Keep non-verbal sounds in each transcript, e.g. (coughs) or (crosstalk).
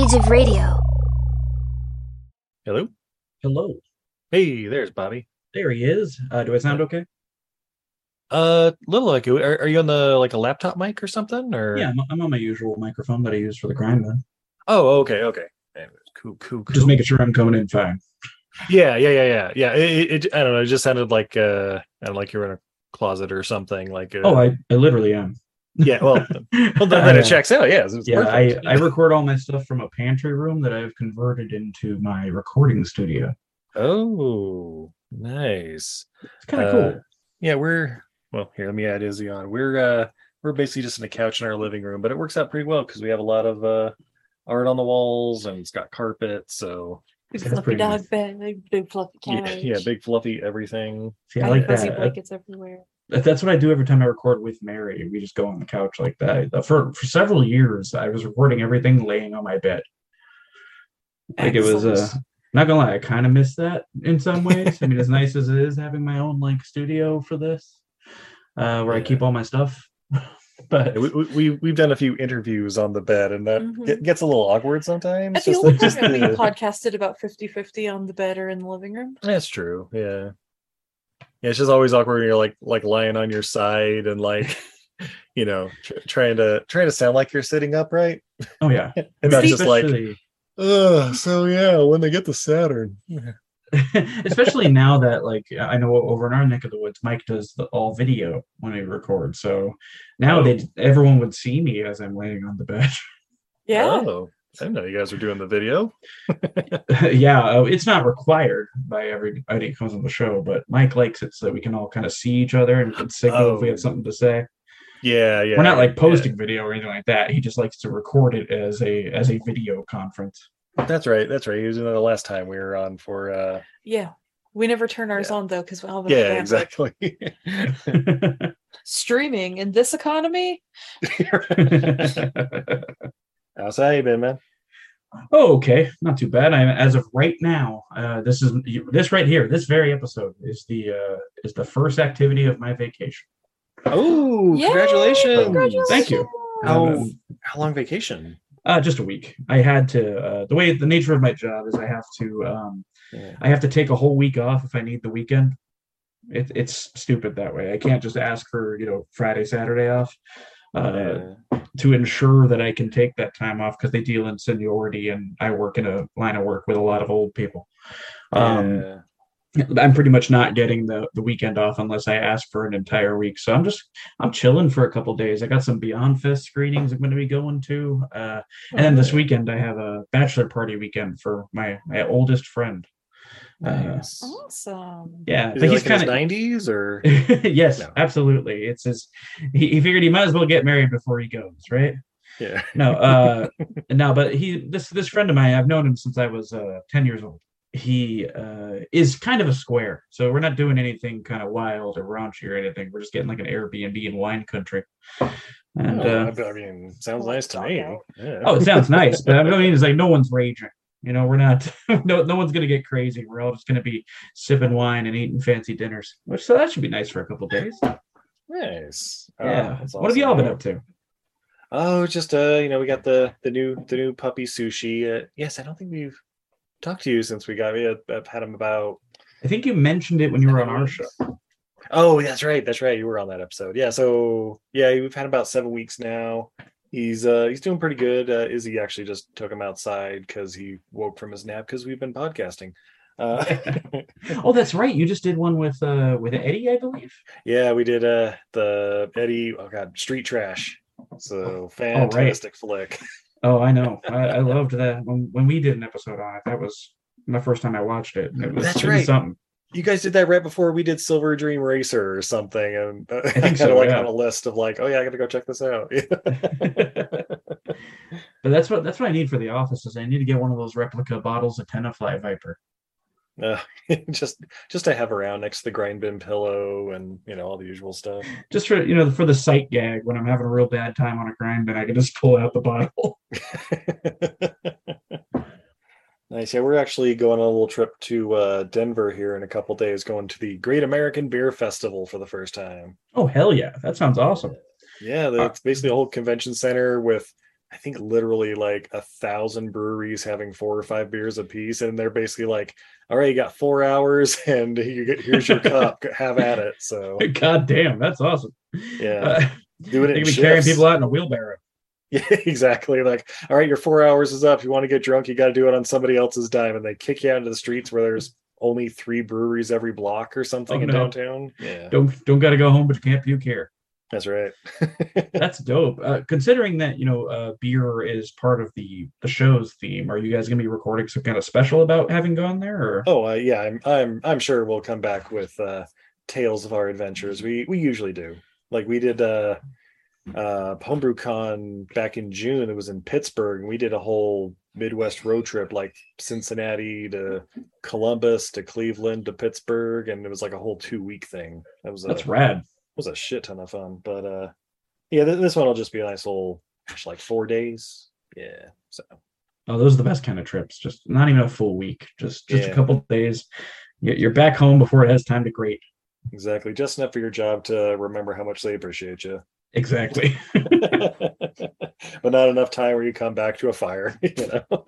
Age of Radio. Hello. Hello. Hey, there's Bobby. There he is. Uh, do I sound okay? Uh, little like are, are you on the like a laptop mic or something? Or Yeah, I'm, I'm on my usual microphone that I use for the grind man. Oh, okay, okay. Cool, cool, cool. Just making sure I'm coming in fine. Yeah, yeah, yeah, yeah, yeah. It, it, I don't know. It just sounded like uh, I don't know, like you're in a closet or something. Like uh, Oh, I, I literally am. Yeah. Well, (laughs) well then, then I, it checks out. Yeah, it's, it's Yeah, I, perfect. I record all my stuff from a pantry room that I've converted into my recording studio. Oh, nice. It's kind of Uh, cool. Yeah, we're well. Here, let me add Izzy on. We're uh, we're basically just in a couch in our living room, but it works out pretty well because we have a lot of uh art on the walls and it's got carpet. So Big That's fluffy dog nice. bed, big, big fluffy yeah, (laughs) couch. yeah, big fluffy everything. See, I I like fuzzy that. blankets everywhere. That- That's what I do every time I record with Mary. We just go on the couch like that. Uh, For for several years, I was recording everything laying on my bed. Like it was uh Excellent. not gonna lie, I kind of miss that in some ways. I mean, as nice as it is having my own like studio for this, uh, where I keep all my stuff. (laughs) but Yeah, we, we we- we've done a few interviews on the bed, and that Mhm. gets a little awkward sometimes. At (laughs) the just old the- just we podcasted about 50-50 on the bed or in the living room. That's true. Yeah. Yeah, it's just always awkward when you're like like lying on your side and like (laughs) (laughs) you know tr- trying to trying to sound like you're sitting upright oh yeah, (laughs) and not just like especially, Ugh, so yeah when they get the Saturn. especially now that like I know over in our neck of the woods, Mike does the all video when he record. So now Oh. they everyone would see me as I'm laying on the bed. Yeah. Oh, I didn't know you guys are doing the video. (laughs) yeah, uh, it's not required by everybody who comes on the show, but Mike likes it so that we can all kind of see each other and can signal if we Oh. have something to say. Yeah, yeah. We're not like yeah. posting video or anything like that. He just likes to record it as a as a video conference. That's right. That's right. He was in the last time we were on for. uh Yeah. We never turn ours Yeah. on though because we all have Yeah, exactly. (laughs) Streaming in this economy. (laughs) How's how you been, man? oh, okay, not too bad. I as of right now, uh, this is this right here. This very episode is the uh, is the first activity of my vacation. Oh, congratulations! Congratulations. Thank you. How Um, how long vacation? Uh, just a week. I had to. Uh, the way the nature of my job is, I have to. Um, Yeah. I have to take a whole week off if I need the weekend. It, it's stupid that way. I can't just ask for you know Friday, Saturday off uh, to ensure that I can take that time off because they deal in seniority and I work in a line of work with a lot of old people. Um, Yeah. I'm pretty much not getting the the weekend off unless I ask for an entire week. So I'm just I'm chilling for a couple days. I got some Beyond Fest screenings I'm going to be going to, uh, and then this weekend I have a bachelor party weekend for my my oldest friend. Uh, Awesome. yeah, Is but he's like kind of nineties or? (laughs) yes, No. absolutely. It's his. He, he figured he might as well get married before he goes, right? Yeah. No, uh, (laughs) no, but he this this friend of mine. I've known him since I was uh, ten years old. He uh, is kind of a square, so we're not doing anything kind of wild or raunchy or anything. We're just getting like an Airbnb in wine country. And Oh, uh, I mean, sounds nice to me. Yeah. oh, it sounds nice, but I mean, it's like no one's raging. You know, we're not. (laughs) No, no one's gonna get crazy. We're all just gonna be sipping wine and eating fancy dinners. Which so that should be nice for a couple days. nice. Oh, Yeah. that's what have y'all been up to? Oh, just uh, you know, we got the the new the new puppy sushi. Uh, yes, I don't think we've talked to you since we got. We I've had him about. I think you mentioned it when you were on our show. Oh, that's right. That's right. You were on that episode. Yeah. So yeah, we've had about seven weeks now. He's uh he's doing pretty good. Uh, Izzy actually just took him outside because he woke from his nap because we've been podcasting. Uh, (laughs) oh, that's right. You just did one with uh with Eddie, I believe. yeah, we did uh the Eddie. Oh god, Street Trash. So fantastic flick. Oh, I know. (laughs) I, I loved that when when we did an episode on it. That was the first time I watched it. It was, That's right. something. You guys did that right before we did Silver Dream Racer or something, and uh, (laughs) I think so, like yeah. on a list of like, oh yeah, I got to go check this out. (laughs) (laughs) But that's what that's what I need for the office is I need to get one of those replica bottles of Tenafly Viper. Uh, just just to have around next to the grind bin pillow and you know all the usual stuff. Just for you know, for the sight gag when I'm having a real bad time on a grind, bin, I can just pull out the bottle. Nice. Yeah, we're actually going on a little trip to uh, Denver here in a couple days, going to the Great American Beer Festival for the first time. Oh hell yeah. That sounds awesome. Yeah, the- it's basically a whole convention center with I think literally like a thousand breweries having four or five beers a piece, and they're basically like, "All right, you got four hours, (laughs) and you get here's your cup, (laughs) have at it." So God damn, that's awesome. yeah, Uh, doing it. they can be carrying people out in a wheelbarrow. (laughs) Yeah, exactly. Like, all right, your four hours is up. You want to get drunk, you got to do it on somebody else's dime, and they kick you out into the streets where there's only three breweries every block or something Oh, in no. downtown. Yeah, Don't don't gotta go home, but you can't puke here. that's right. (laughs) That's dope. Uh, considering that you know uh, beer is part of the the show's theme, are you guys gonna be recording some kind of special about having gone there? Or oh, uh, yeah, I'm, I'm, I'm sure we'll come back with uh, tales of our adventures. We, we usually do. Like we did uh, HomebrewCon back in June. It was in Pittsburgh, and we did a whole Midwest road trip, like Cincinnati to Columbus to Cleveland to Pittsburgh, and it was like a whole two week thing. That was a, that's rad. was a shit ton of fun. But uh yeah, th- this one will just be a nice little like four days. Yeah. So Oh, those are the best kind of trips. Just not even a full week. Just just Yeah. a couple days. You- You're back home before it has time to grate. exactly. Just enough for your job to remember how much they appreciate you. Exactly. but not enough time where you come back to a fire, (laughs) you know.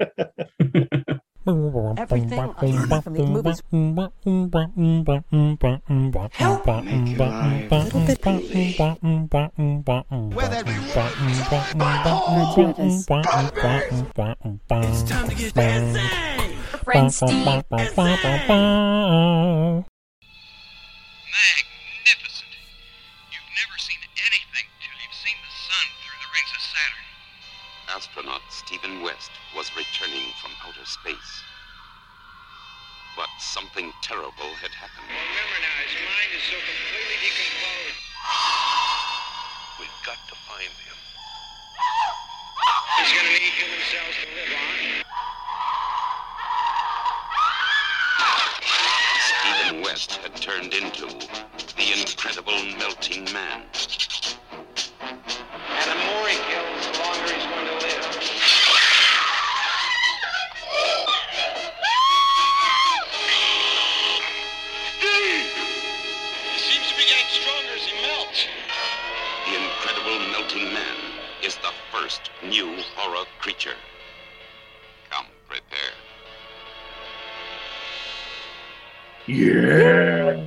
Everything I learned from these movies. Help make your life a little bit It's time to get dancing. Friend Steve. Magnificent. Astronaut Stephen West was returning from outer space. But something terrible had happened. Remember now, his mind is so completely decomposed. We've got to find him. He's gonna need human cells to live on. Stephen West had turned into the incredible melting man. First new horror creature. Come prepare. Yeah.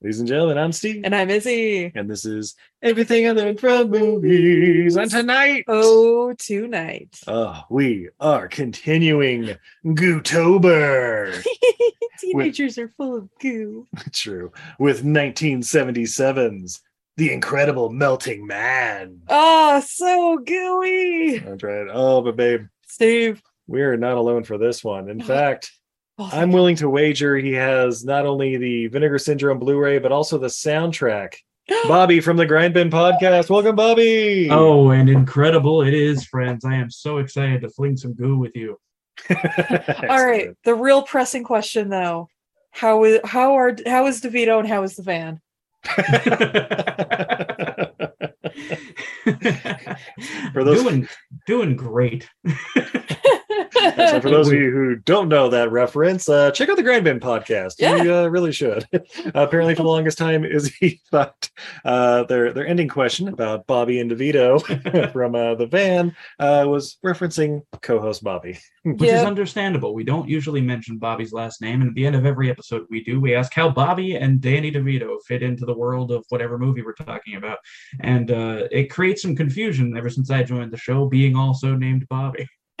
Ladies and gentlemen, I'm Steve. And I'm Izzy. And this is everything I learned from movies. And tonight, Oh, tonight. uh, we are continuing Gootober. (laughs) Teenagers are full of goo. (laughs) True. With 1977's The Incredible Melting Man. Oh, so gooey. That's right. Oh, but babe, Steve. we are not alone for this one. In oh. fact, Oh, I'm willing to wager he has not only the Vinegar Syndrome Blu-ray, but also the soundtrack. (gasps) Bobby from the Grind Bin Podcast. Welcome, Bobby. oh, and incredible it is, friends. I am so excited to fling some goo with you. (laughs) All right. The real pressing question though. How is how are how is DeVito and how is the van? (laughs) For those- doing doing great. (laughs) so for those of (laughs) you who don't know that reference, uh, check out the Grind Bin podcast. Yeah. You uh, really should. (laughs) apparently, for the longest time, Izzy thought (laughs) uh, their their ending question about Bobby and DeVito from uh, the van uh, was referencing co-host Bobby. which is understandable. We don't usually mention Bobby's last name, and at the end of every episode we do, we ask how Bobby and Danny DeVito fit into the world of whatever movie we're talking about, and uh, it creates some confusion ever since I joined the show, being also named Bobby.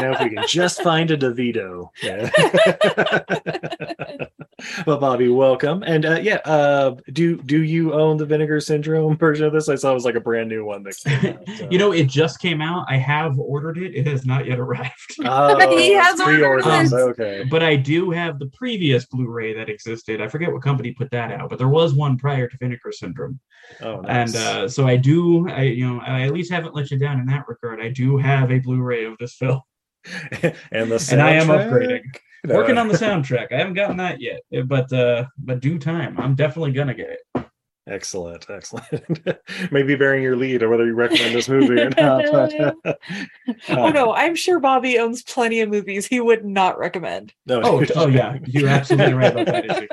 now, if we can just find a DeVito. Yeah. (laughs) well, Bobby, welcome. And uh, yeah, uh, do do you own the Vinegar Syndrome version of this? I saw it was like a brand new one that came out. so. You know, it just came out. I have ordered it. It has not yet arrived. (laughs) Oh, He has pre-orders. ordered it. Okay. But I do have the previous Blu-ray that existed. I forget what company put that out, but there was one prior to Vinegar Syndrome. Oh, nice. and uh, so I do. I you know I at least haven't let you down in that regard. I do have a Blu-ray of this film, (laughs) and the and I am upgrading, No. working on the soundtrack. I haven't gotten that yet, eh, but uh, but due time, I'm definitely gonna get it. Excellent, excellent. (laughs) Maybe bearing your lead or whether you recommend this movie or (laughs) not. but, oh no, I'm sure Bobby owns plenty of movies he would not recommend. no, Oh, oh yeah, you're absolutely right about that.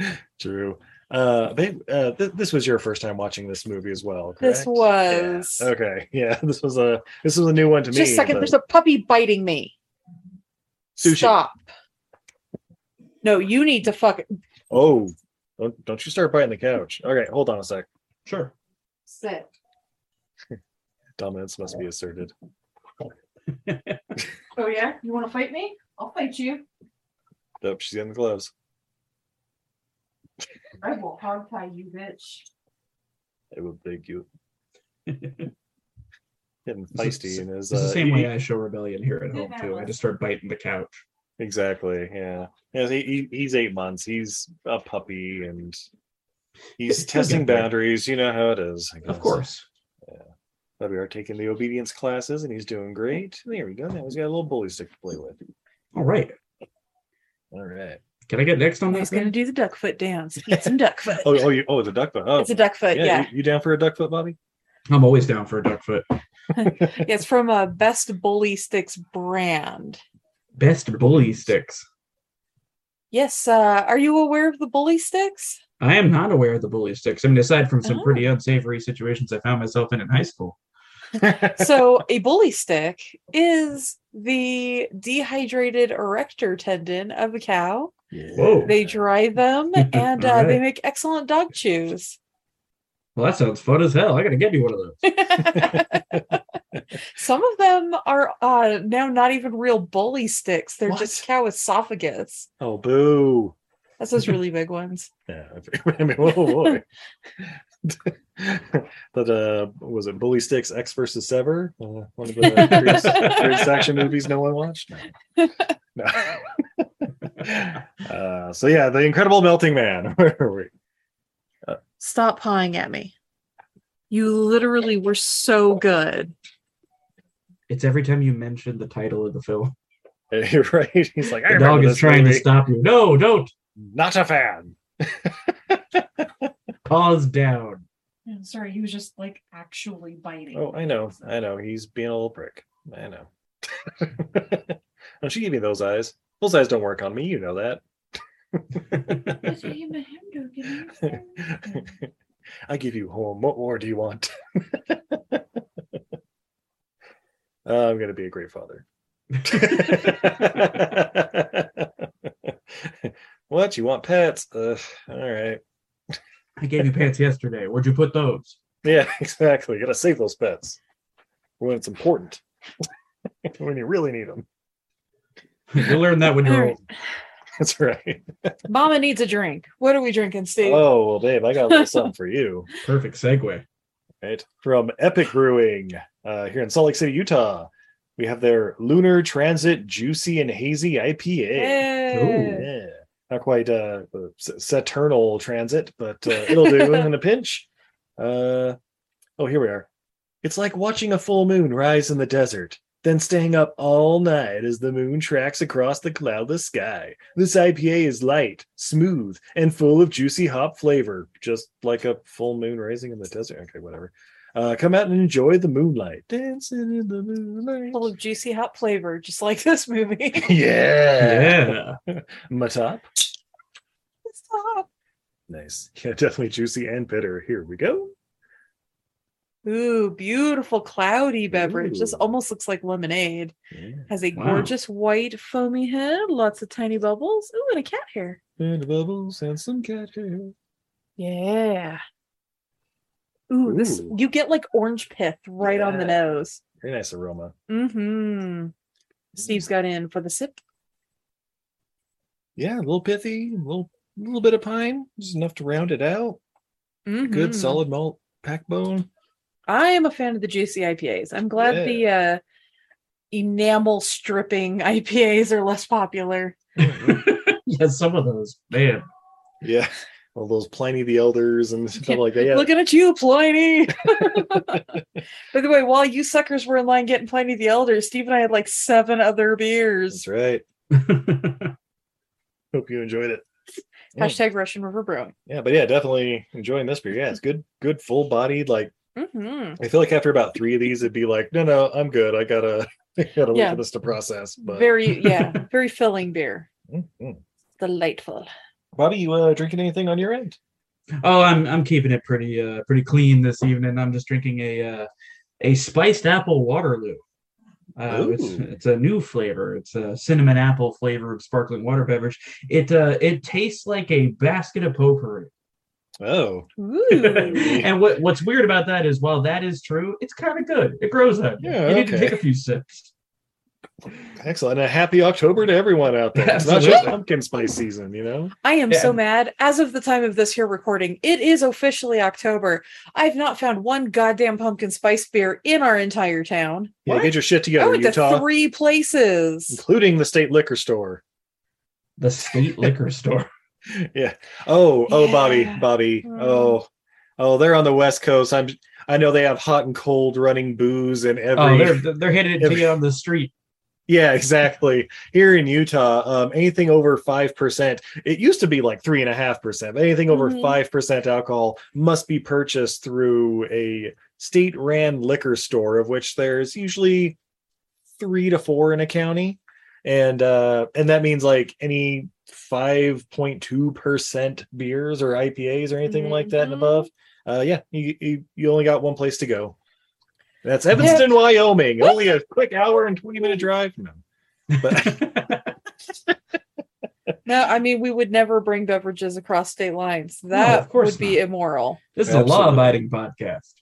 Izzy. True. Uh, babe, uh, th- this was your first time watching this movie as well. This was Yeah. Okay. (laughs) Yeah, this was a this was a new one to just me. a second. but- There's a puppy biting me. Sushi. Stop. No, you need to fuck Oh, don't don't you start biting the couch. Okay, hold on a sec. Sure. sit. (laughs) Dominance must be asserted. (laughs) Oh yeah, you want to fight me? I'll fight you. Nope, she's getting the gloves. I will hog tie you, bitch. It will thank you. (laughs) Getting It's feisty the- in his. It's the uh, same he- way I show rebellion here at home too. I just start biting the couch. Exactly. Yeah. Yeah. He, he, he's eight months. He's a puppy, and he's He'll testing get there. boundaries. You know how it is. I Of guess. course. But we are taking the obedience classes, and he's doing great. There we go. Now he's got a little bully stick to play with. All right. All right. Can I get next on that? He's then? gonna do the duck foot dance. (laughs) Eat some duck foot. Oh, oh, you, oh, the duck foot. Oh, It's a duck foot. Yeah, You, you down for a duck foot, Bobby? I'm always down for a duck foot. Yeah, (laughs) it's from a Best Bully Sticks brand. Best bully sticks. Yes. Uh, are you aware of the bully sticks? I am not aware of the bully sticks. I mean, aside from some Oh. pretty unsavory situations I found myself in in high school. (laughs) so a bully stick is the dehydrated erector tendon of a cow. Whoa. They dry them (laughs) and uh, All they make excellent dog chews. Well, that sounds fun as hell. I gotta get you one of those. (laughs) Some of them are uh, now not even real bully sticks. They're What? just cow esophagus. Oh, boo. That's those really (laughs) big ones. Yeah. I mean, oh boy. but uh, was it Ballistic Ecks versus Sever? Uh, one of the greatest, greatest action movies no one watched. No. no. Uh, so yeah, the Incredible Melting Man. (laughs) Where are we? Stop pawing at me. You literally were so good. It's every time you mention the title of the film. (laughs) You're right. He's like, The remember dog is trying movie. to stop you. No, don't. Not a fan. (laughs) Pause down. I'm sorry, he was just like actually biting. Oh, I know. I know. He's being a little prick. I know. don't you give me those eyes. Those eyes don't work on me. You know that. (laughs) I (laughs) give you home. What more do you want? (laughs) Uh, I'm going to be a great father. what? You want pets? Uh, all right. I gave you pants yesterday. Where'd you put those? Yeah, exactly. You got to save those pets when it's important, when you really need them. You'll learn that when you're old. That's right. Mama needs a drink. What are we drinking, Steve? Oh, well, babe, I got a little (laughs) something for you. Perfect segue. right? From Epic Brewing uh, here in Salt Lake City, Utah. We have their Lunar Transit Juicy and Hazy IPA. Hey. Yeah. Not quite uh, Saturnal Transit, but uh, it'll do (laughs) in a pinch. Uh, oh, here we are. It's like watching a full moon rise in the desert, then staying up all night as the moon tracks across the cloudless sky. This IPA is light, smooth, and full of juicy hop flavor, just like a full moon rising in the desert. Okay, whatever. Uh, come out and enjoy the moonlight. Dancing in the moonlight. Full of juicy hop flavor, just like this movie. (laughs) Yeah. Yeah. Matop. Stop. Nice. Yeah, definitely juicy and bitter. Here we go. Ooh, beautiful cloudy beverage. This almost looks like lemonade. Yeah. Has a Wow. gorgeous white foamy head, lots of tiny bubbles. Ooh, and a cat hair. And bubbles and some cat hair. Yeah. Ooh, this you get like orange pith right on the nose. Very nice aroma. Mm-hmm. Steve's got in for the sip. Yeah, a little pithy, a little little bit of pine, just enough to round it out. Good Mhm. solid malt backbone. I am a fan of the juicy IPAs. I'm glad Yeah. the uh enamel stripping (laughs) IPAs are less popular. yeah, some of those, man. Yeah. All those Pliny the Elders and stuff like that. Yeah. Looking at you, Pliny. (laughs) By the way, while you suckers were in line getting Pliny the Elder, Steve and I had like seven other beers. That's right. (laughs) Hope you enjoyed it. Yeah. Hashtag Russian River Brewing. Yeah, but yeah, definitely enjoying this beer. Yeah, it's good, good full bodied. Like hmm I feel like after about three of these, it'd be like, no, no, I'm good. I gotta, (laughs) I gotta wait for this to process. But Very, yeah, (laughs) very filling beer. Mhm. Delightful. Bobby, you uh, drinking anything on your end? Oh, I'm I'm keeping it pretty uh pretty clean this evening. I'm just drinking a uh, a spiced apple Waterloo. Uh, it's, it's a new flavor. It's a cinnamon apple flavored sparkling water beverage. It uh it tastes like a basket of potpourri. Oh, (laughs) and what what's weird about that is while that is true, it's kind of good. It grows on you. Yeah, you need to take a few sips. excellent! And a happy October to everyone out there. It's not just pumpkin spice season, you know. I am Yeah. so mad. As of the time of this here recording, it is officially October. I've not found one goddamn pumpkin spice beer in our entire town. Yeah, What? get your shit I together, oh, went Utah, to three places. including the state liquor store. The state liquor store. (laughs) Yeah. Oh, oh, Bobby, Yeah. Bobby. Mm. Oh, oh, they're on the West Coast. I'm. I know they have hot and cold running booze and every. Oh, they're they're hitting it to you on the street. Yeah, exactly. Here in Utah, um, anything over five percent. It used to be like three and a half percent, but anything over Mhm. 5 percent alcohol must be purchased through a state-ran liquor store, of which there's usually three to four in a county, and uh, and that means like any five point two percent beers or IPAs or anything like that and above. Uh, yeah, you, you you only got one place to go. That's Evanston, Wyoming. Only a quick hour and twenty minute drive. No, but (laughs) No, I mean we would never bring beverages across state lines. That of course would be immoral. this is a law-abiding podcast.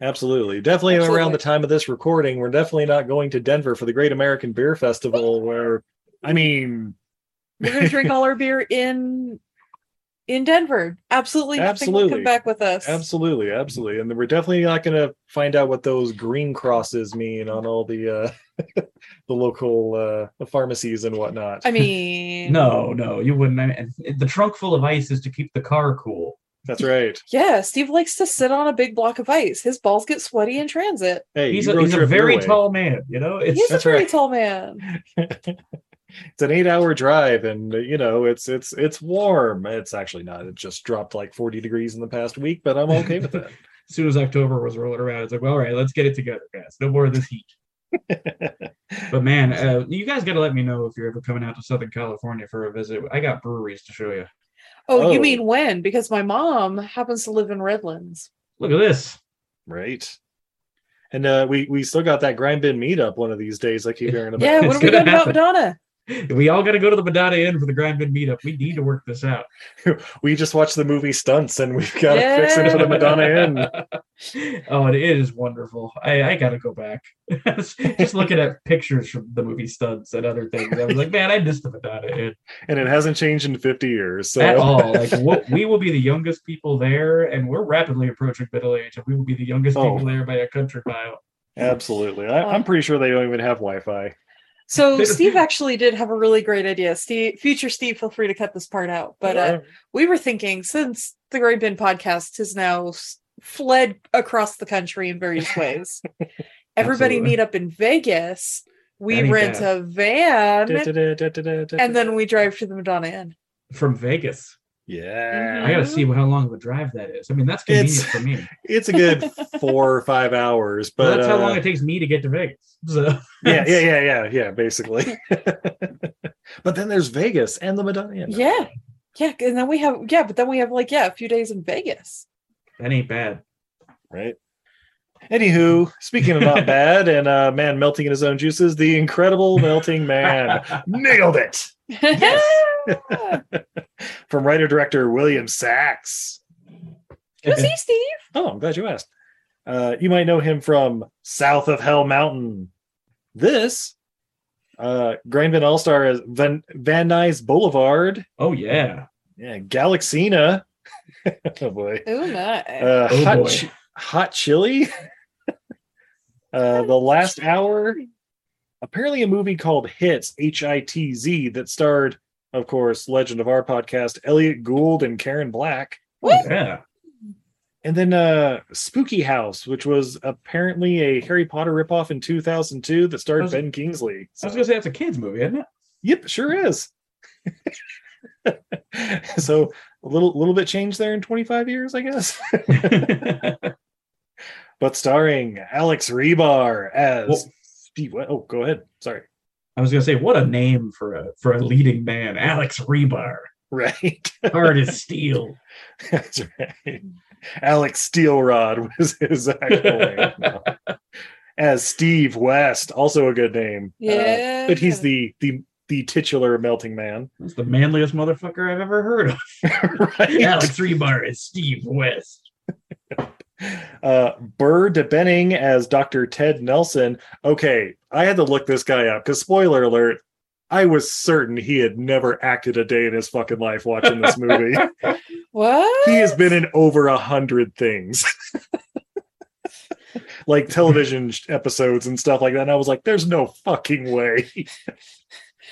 Absolutely, definitely Absolutely. around the time of this recording, we're definitely not going to Denver for the Great American Beer Festival. (laughs) Where, I mean, We're gonna drink all our beer in in Denver. Absolutely, Absolutely. come back with us. absolutely, absolutely, and we're definitely not going to find out what those green crosses mean on all the uh, (laughs) the local uh, pharmacies and whatnot. I mean, No, no, you wouldn't. I mean, the trunk full of ice is to keep the car cool. That's right. yeah, Steve likes to sit on a big block of ice. His balls get sweaty in transit. Hey, He's a, he's a very way. tall man, you know. It's He's a very right. tall man. (laughs) (laughs) it's an eight hour drive and you know it's it's it's warm it's actually not it just dropped like 40 degrees in the past week but i'm okay with that (laughs) as soon as October was rolling around, it's like, well, all right, let's get it together, guys. No more of this heat. But man, uh, you guys got to let me know if you're ever coming out to Southern California for a visit. I got breweries to show you. Oh, you Oh. mean when? Because my mom happens to live in Redlands. Look at this. right and uh we we still got that grind bin meetup one of these days i keep hearing about Yeah, It's when are we gonna going about. Madonna? We all got to go to the Madonna Inn for the Grind Bin meetup. We need to work this out. (laughs) we just watched the movie stunts and we've got to fix it for the madonna inn (laughs) oh, it is wonderful. I, I got to go back. (laughs) Just looking at pictures from the movie stunts and other things, I was like, man, I missed the Madonna Inn and it hasn't changed in 50 years so at all. Like, we'll, we will be the youngest people there, and we're rapidly approaching middle age, and we will be the youngest Oh. people there by a country mile. absolutely I, i'm pretty sure they don't even have wi-fi So (laughs) Steve actually did have a really great idea. Steve, future Steve, feel free to cut this part out. But uh, we were thinking since the Grind Bin podcast has now fled across the country in various (laughs) ways, everybody Absolutely. meet up in Vegas. We ain't rent a van and then we drive to the Madonna Inn. From Vegas. Yeah. I gotta see how long of a drive that is. I mean, that's convenient It's- for me. (laughs) It's a good four or five hours, But but that's how long uh, it takes me to get to Vegas. So yeah, yeah, (laughs) yeah, yeah, yeah, basically. (laughs) but then there's Vegas and the Madonna. Yeah. Yeah. And then we have, yeah, but then we have like, yeah, a few days in Vegas. that ain't bad. right? Anywho, speaking of not bad and uh man melting in his own juices, the incredible melting man nailed it (laughs) from writer director William Sachs. Who's he, Steve? Oh, I'm glad you asked. Uh, you might know him from South of Hell Mountain. This, uh, Grind Bin All Star as Van, Van Nuys Boulevard. Oh yeah. Yeah, Galaxina. (laughs) oh boy. Oh my. Uh, Oh, hot, boy. Chi- hot chili. (laughs) uh, the last hour. Apparently, a movie called Hits H I T Z that starred, of course, legend of our podcast, Elliott Gould and Karen Black. Yeah. And then uh Spooky House, which was apparently a Harry Potter ripoff in 2002 that starred was- Ben Kingsley. I was gonna say that's a kids movie, isn't it? yep, sure is. (laughs) so a little little bit changed there in 25 years, I guess. (laughs) (laughs) but starring Alex Rebar as Well- Steve. Wet- Oh, go ahead. Sorry. I was gonna say, what a name for a for a leading man, Alex Rebar, Right. (laughs) hard as steel. That's right. Alex Steelrod was his actual name. (laughs) No. As Steve West, also a good name. Uh, Yeah. but he's the the the titular melting man. That's the manliest motherfucker I've ever heard of. (laughs) right. Alex Rebar is Steve West. Uh, Burr DeBenning as Dr. Ted Nelson. Okay, I had to look this guy up because spoiler alert, I was certain he had never acted a day in his fucking life watching this movie. What? (laughs) he has been in over a hundred things. like television episodes and stuff like that. And I was like, there's no fucking way. (laughs)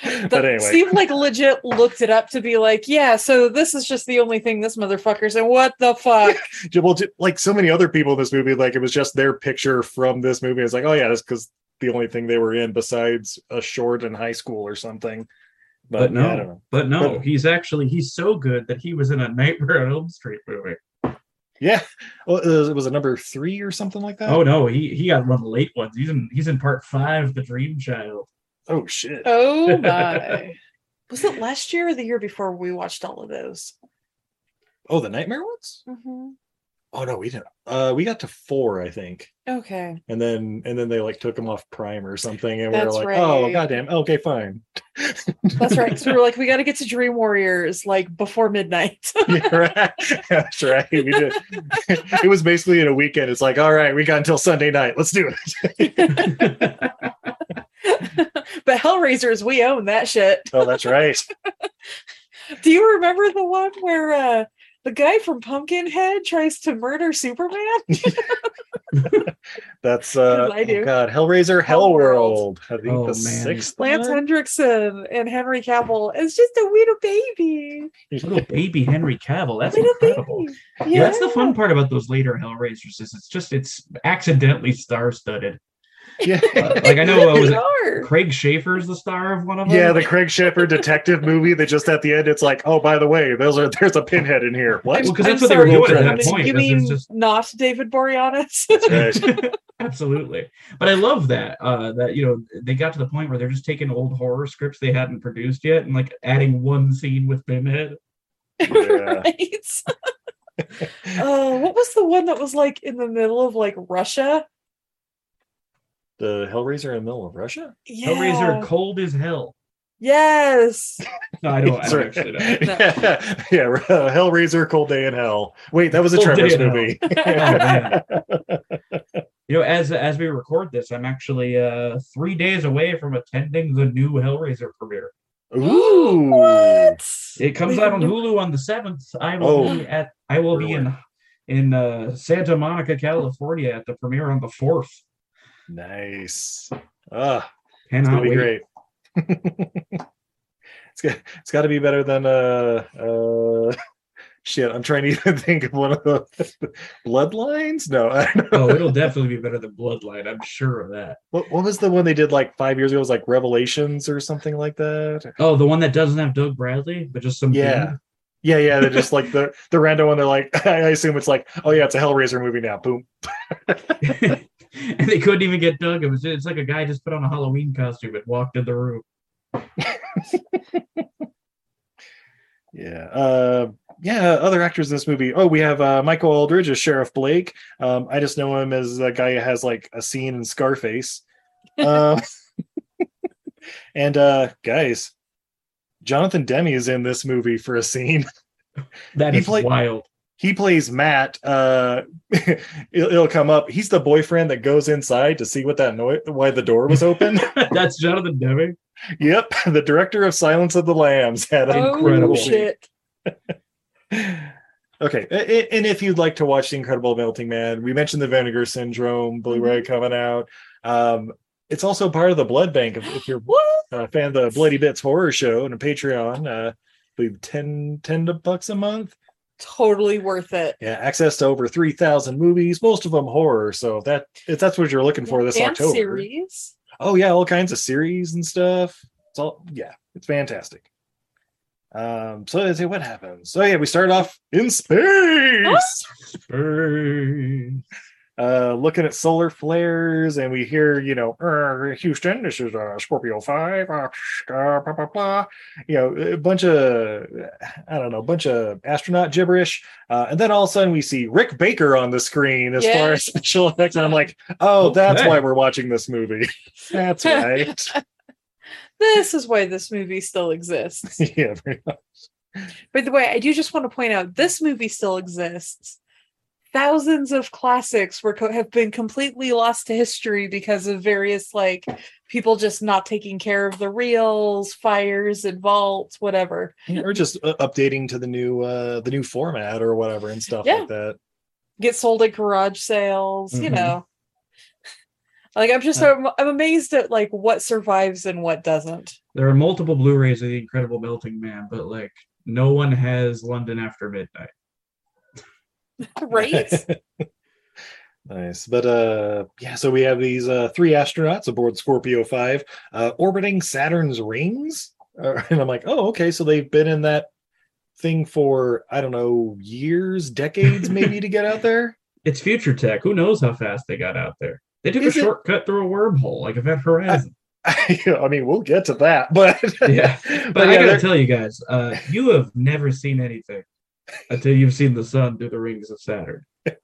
(laughs) but But anyway, Steve like legit looked it up to be like, yeah, so this is just the only thing this motherfucker's and what the fuck? (laughs) well, like so many other people in this movie, like it was just their picture from this movie. It's like, oh yeah, that's because the only thing they were in besides a short in high school or something. But, But, no, yeah, I don't know. but no, But- he's actually he's so good that he was in a Nightmare on Elm Street movie. Yeah, well, it was, it was a number three or something like that. Oh no, he he got one of the late ones. He's in he's in part five, The Dream Child. Oh shit! Oh my. (laughs) Was it last year or the year before we watched all of those? Oh, the nightmare ones. Mm-hmm. Oh no, we didn't. Uh, we got to four, I think. Okay. and then and then they like took them off prime or something and we That's were like oh right. goddamn okay fine That's right. So we were like, we got to get to Dream Warriors like before midnight. (laughs) Yeah, right. (laughs) that's right we did it was basically in a weekend it's like all right we got until sunday night let's do it (laughs) but Hellraisers, we own that shit. oh that's right (laughs) Do you remember the one where uh the guy from Pumpkinhead tries to murder Superman? (laughs) that's uh I do. oh god hellraiser Hellworld. hellworld i think Oh, the man. sixth Lance one? Henriksen and Henry Cavill is just a little baby. Little baby Henry Cavill. That's little incredible. baby. Yeah. that's the fun part about those later Hellraisers is it's just it's accidentally star studded. Yeah (laughs) Like I know uh, was They it are. Craig Sheffer's the star of one of them. yeah the craig Sheffer detective movie that just at the end it's like oh by the way those are there's a pinhead in here what Well, 'cause I'm that's what they were doing at you that mean- point. You mean just- not David Boreanaz? (laughs) Right. (laughs) Absolutely. But I love that uh that you know they got to the point where they're just taking old horror scripts they hadn't produced yet and like adding one scene with Pinhead. Yeah. right? uh, what was the one that was like in the middle of like Russia? The hellraiser in the middle of russia Yeah. Hellraiser cold as hell. Yes. No, I don't, I don't actually know. (laughs) Yeah, yeah, uh, (laughs) Hellraiser, Cold Day in Hell. Wait, that was a Cold Day Trevor's (laughs) movie. Oh, man. You know, as as we record this, I'm actually uh three days away from attending the new Hellraiser premiere. Ooh, (gasps) What? It comes Wait, out on Hulu on the seventh. I will Oh. be at I will be in in uh, Santa Monica, California at the premiere on the fourth. Nice. Ah, it's gonna be wait. great. (laughs) it's got it's got to be better than uh uh (laughs) shit. I'm trying to even (laughs) think of one of the bloodlines. No, I don't know. Oh, it'll definitely be better than Bloodline. I'm sure of that. What, what was the one they did like five years ago? It was like Revelations or something like that. Oh, the one that doesn't have Doug Bradley, but just some Yeah. dude? Yeah, yeah. They're just like the the random one. They're like, I assume it's like, oh yeah, it's a Hellraiser movie now. Boom. (laughs) and they couldn't even get Doug. It was it's like a guy just put on a Halloween costume and walked in the room. (laughs) Yeah. Uh, yeah. Other actors in this movie. Oh, we have uh, Michael Alldredge as Sheriff Blake. Um, I just know him as a guy who has like a scene in Scarface. (laughs) Um, and uh, guys, Jonathan Demme is in this movie for a scene. That He is played- wild. He plays Matt. Uh, (laughs) it'll, it'll come up. He's the boyfriend that goes inside to see what that noise, why the door was open. (laughs) That's Jonathan Demme. yep, (laughs) the director of Silence of the Lambs had an Oh incredible. shit! Okay, a- a- and if you'd like to watch The Incredible Melting Man, we mentioned the Vinegar Syndrome Blu-ray coming out. Um, it's also part of the Blood Bank. If, if you're (gasps) a fan of the Bloody Bits horror show and a Patreon, uh, I believe 10, 10 bucks a month. Totally worth it. Yeah, access to over three thousand movies, most of them horror. So if that if that's what you're looking for this and October, series. oh yeah, all kinds of series and stuff. It's all yeah, it's fantastic. Um, so let's see what happens. So yeah, we start off in space. Uh looking at solar flares and we hear you know "Er, houston this is uh scorpio 5 uh, blah, blah, blah. you know a bunch of i don't know a bunch of astronaut gibberish uh, and then all of a sudden we see rick baker on the screen as far as special effects and i'm like oh that's Okay. why we're watching this movie (laughs) that's (laughs) right This is why this movie still exists. (laughs) yeah pretty much. By the way, I do just want to point out this movie still exists. Thousands of classics were co- have been completely lost to history because of various like people just not taking care of the reels, fires and vaults, whatever. or just uh, updating to the new uh the new format or whatever and stuff Yeah. like that Get sold at garage sales, you Mhm. know. (laughs) Like I'm just I'm, I'm amazed at like what survives and what doesn't. There are multiple Blu-rays of the Incredible Melting Man, but like no one has London After Midnight. (laughs) Right? (laughs) nice but uh yeah so we have these uh three astronauts aboard scorpio 5 uh orbiting saturn's rings uh, (laughs) and i'm like oh okay so they've been in that thing for i don't know years decades maybe to get out there It's future tech. Who knows how fast they got out there? They took Is a it- shortcut through a wormhole, like Event Horizon. i mean we'll get to that but yeah, but, but I gotta they're- tell you guys, uh, you have never seen anything until you've seen the sun through the rings of Saturn. (laughs) what?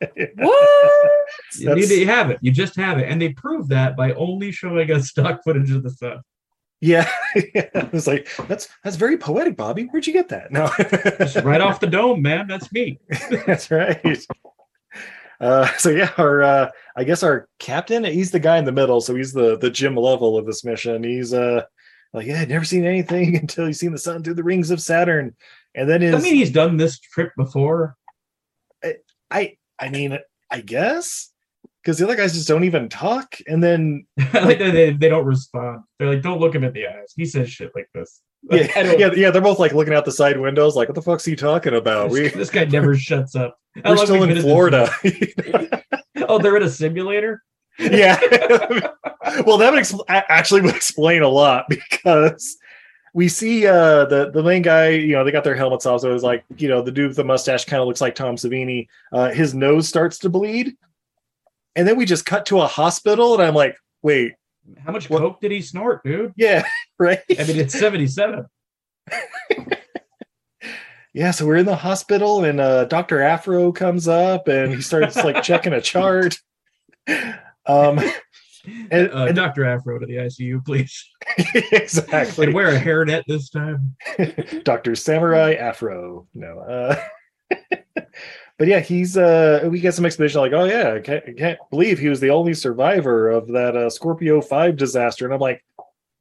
You, That's- you have it. You just have it, and they prove that by only showing us (laughs) stock footage of the sun. yeah (laughs) it's like that's that's very poetic bobby where'd you get that no Just right off the dome, man. That's me. That's right. Uh, so yeah, our uh, I guess our captain, he's the guy in the middle, so he's the the Jim Lovell of this mission. He's uh like, yeah, I'd never seen anything until he's seen the sun through the rings of Saturn. And then his I mean, he's done this trip before. I I mean, I guess because the other guys just don't even talk. And then (laughs) like they, they, don't respond. They're like, don't look him in the eyes. He says shit like this. Like, yeah, yeah, yeah, they're both like looking out the side windows, like, what the fuck's he talking about? this, We this guy never (laughs) shuts up. We're still in Florida. (laughs) oh, they're in a simulator. yeah. well, that would expl- actually would explain a lot because we see uh the the main guy. You know, they got their helmets off, so it was like you know the dude with the mustache kind of looks like Tom Savini. Uh, his nose starts to bleed, and then we just cut to a hospital, and I'm like, wait, How much What- coke did he snort, dude? yeah, (laughs) right. I mean, it's seventy-seven. (laughs) yeah, so we're in the hospital, and uh, Doctor Afro comes up, and he starts like checking a chart. (laughs) Um, (laughs) And- uh, and- Doctor Afro to the ICU, please, (laughs) exactly. and wear a hairnet this time. (laughs) Dr. Samurai Afro. No. Uh but yeah, he's uh we get some explanation like, oh yeah, I can't, I can't believe he was the only survivor of that uh, Scorpio 5 disaster. And I'm like,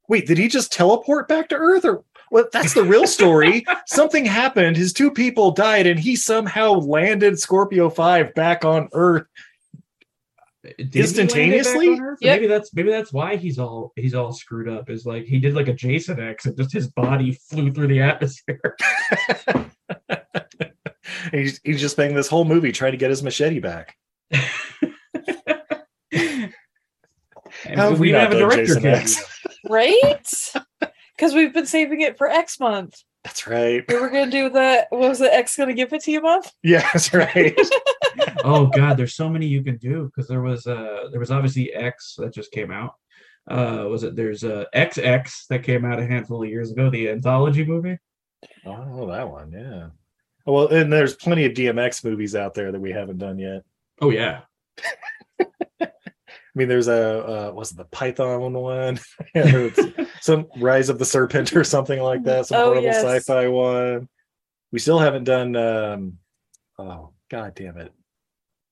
wait, did he just teleport back to Earth or what that's the real story. Something happened, his two people died, and he somehow landed Scorpio 5 back on Earth. Did he land it back Instantaneously? on Earth? Or Yep. Maybe that's maybe that's why he's all he's all screwed up. Is like he did like a Jason X and just his body flew through the atmosphere. (laughs) He's, he's just spending this whole movie trying to get his machete back. How we we have a director Jason Right? Because we've been saving it for X month. That's right. We were gonna do the what was the X gonna give it to you month? (laughs) Yeah, that's right. (laughs) oh god there's so many you can do because there was uh there was obviously x that just came out uh was it there's uh xx that came out a handful of years ago the anthology movie oh, that one. Yeah. Well, and there's plenty of DMX movies out there that we haven't done yet. oh yeah I mean, there's a uh, was it the Python one? (laughs) Some Rise of the Serpent or something like that. Some Oh, horrible yes. sci-fi one. We still haven't done. um Oh God damn it!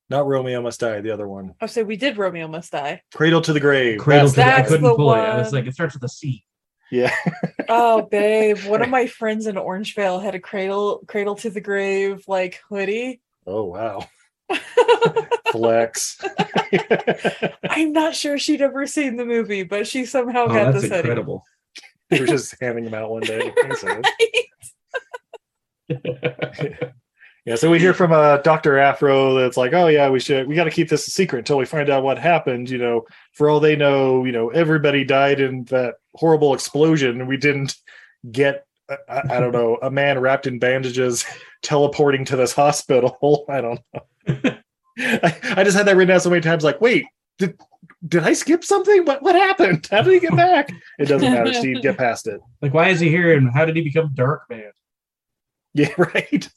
Not Romeo Must Die. The other one, I say we did Romeo Must Die. Cradle to the Grave. cradle That's to the the, i That's couldn't the pull it i was like it starts with a c Yeah. (laughs) Oh, babe, one of (laughs) my friends in Orangevale had a cradle cradle to the grave like hoodie. Oh wow. (laughs) Flex. (laughs) I'm not sure she'd ever seen the movie, but she somehow oh got that's this hoodie. incredible We're just handing them out one day. Thanks, (laughs) Yeah, so we hear from uh, Dr. Afro that's like, oh yeah, we should we got to keep this a secret until we find out what happened. You know, for all they know, you know, everybody died in that horrible explosion, and we didn't get. I, I- I don't know, a man wrapped in bandages teleporting to this (laughs) hospital. (laughs) I don't know. I, I just had that written down so many times. Like, wait, did did I skip something? What what happened? How did he get back? It doesn't matter, Steve. (laughs) Get past it. like why is he here and how did he become dark man Yeah, right.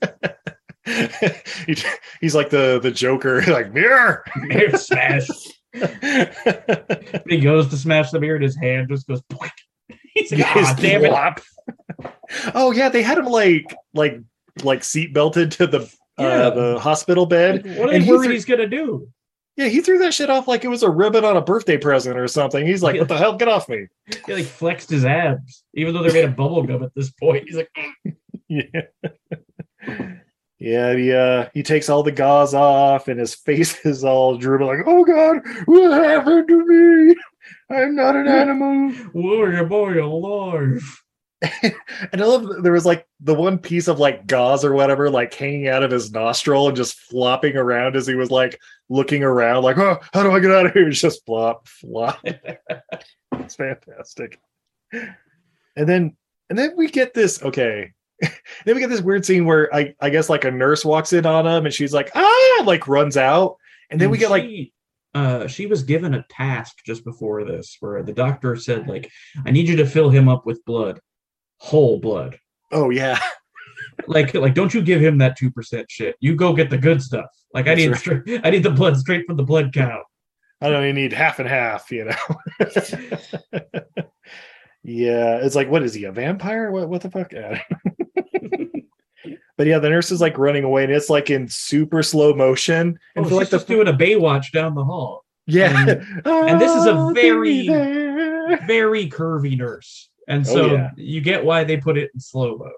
He- he's like the the Joker, like mirror. Mirror smash he goes to smash the mirror and his hand just goes Poink. he's like His ah damn it. Oh yeah, they had him like like like seat belted to the Yeah. uh, the hospital bed. what And they he worried threw- he's gonna do Yeah, he threw that shit off like it was a ribbon on a birthday present or something. He's like, "What the hell? Get off me!" he like flexed his abs even though they're made of bubble gum at this point he's like (laughs) Yeah, yeah. He uh, he takes all the gauze off, and his (laughs) face is all drooping, like, "Oh God, what happened to me? I'm not an (laughs) animal." warrior boy alive (laughs) And I love there was like the one piece of like gauze or whatever, like hanging out of his nostril and just flopping around as he was like looking around, like, oh, how do I get out of here? It's just flop, flop. (laughs) it's fantastic. And then and then we get this, okay. (laughs) then we get this weird scene where I, I guess like a nurse walks in on him and she's like, ah, like runs out. And then we get like uh she was given a task just before this where the doctor said like i need you to fill him up with blood whole blood oh yeah. (laughs) like like don't you give him that 2% shit you go get the good stuff like i need right. straight i need the blood straight from the blood cow I don't even need half and half, you know. (laughs) yeah, it's like, what is he, a vampire? What what the fuck? (laughs) But yeah, the nurse is like running away, and it's like in super slow motion. And oh, for like the doing a baywatch down the hall yeah, and this is a oh, be very- very curvy nurse and Oh, so yeah. you get why they put it in slow mo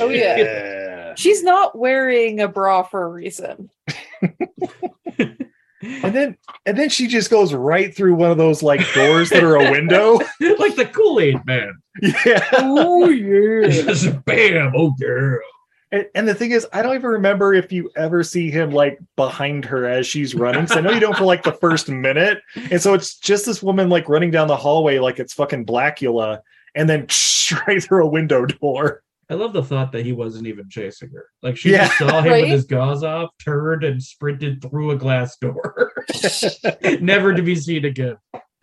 Oh, yeah. yeah. She's not wearing a bra for a reason. (laughs) And then and then she just goes right through one of those like doors that are a window. (laughs) like the kool-aid man yeah. (laughs) Oh yeah. just bam oh girl And, and the thing is, I don't even remember if you ever see him like behind her as she's running. So I know you don't for like the first minute. And so it's just this woman like running down the hallway like it's fucking Blacula and then (laughs) right through a window door. I love the thought that he wasn't even chasing her. Like she Yeah. just saw him Right? with his gauze off, turned and sprinted through a glass door, (laughs) never to be seen again. (laughs)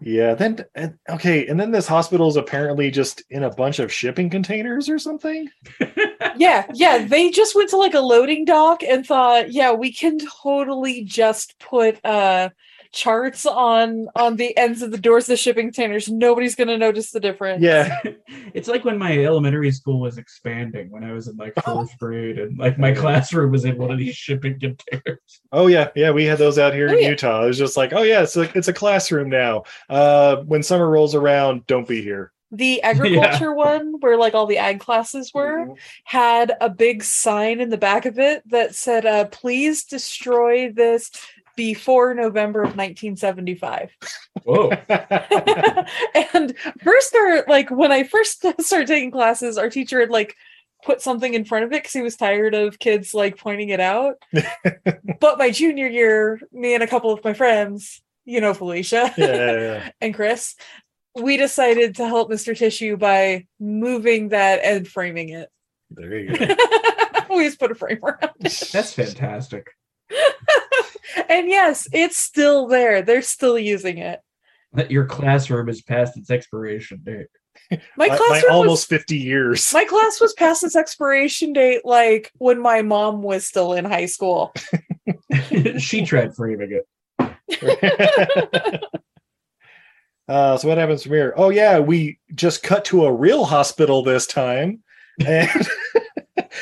yeah. Then, and, okay. And then this hospital is apparently just in a bunch of shipping containers or something. Yeah, yeah. They just went to like a loading dock and thought, yeah, we can totally just put uh charts on on the ends of the doors of the shipping containers. Nobody's gonna notice the difference. Yeah. (laughs) It's like when my elementary school was expanding when I was in like fourth grade, and like my classroom was in one of these shipping containers. Oh yeah, yeah, we had those out here Oh, in yeah. Utah. It was just like, oh yeah, it's a it's a classroom now. Uh, when summer rolls around, don't be here. The (laughs) agriculture one, where like all the ag classes were, had a big sign in the back of it that said, uh, please destroy this before November of 1975. Whoa! (laughs) and first our like when I first (laughs) started taking classes, our teacher had like put something in front of it because he was tired of kids like pointing it out. (laughs) but my junior year, me and a couple of my friends, you know, Felicia yeah, yeah, and Chris, we decided to help Mr. Tissue by moving that and framing it. There you go. we just put a frame around it. That's fantastic. (laughs) And yes, it's still there. They're still using it. That your classroom is past its expiration date. (laughs) My My, my classroom almost was 50 years. my class was past (laughs) its expiration date like when my mom was still in high school. she tried framing it. uh, so what happens from here? Oh yeah, we just cut to a real hospital this time, and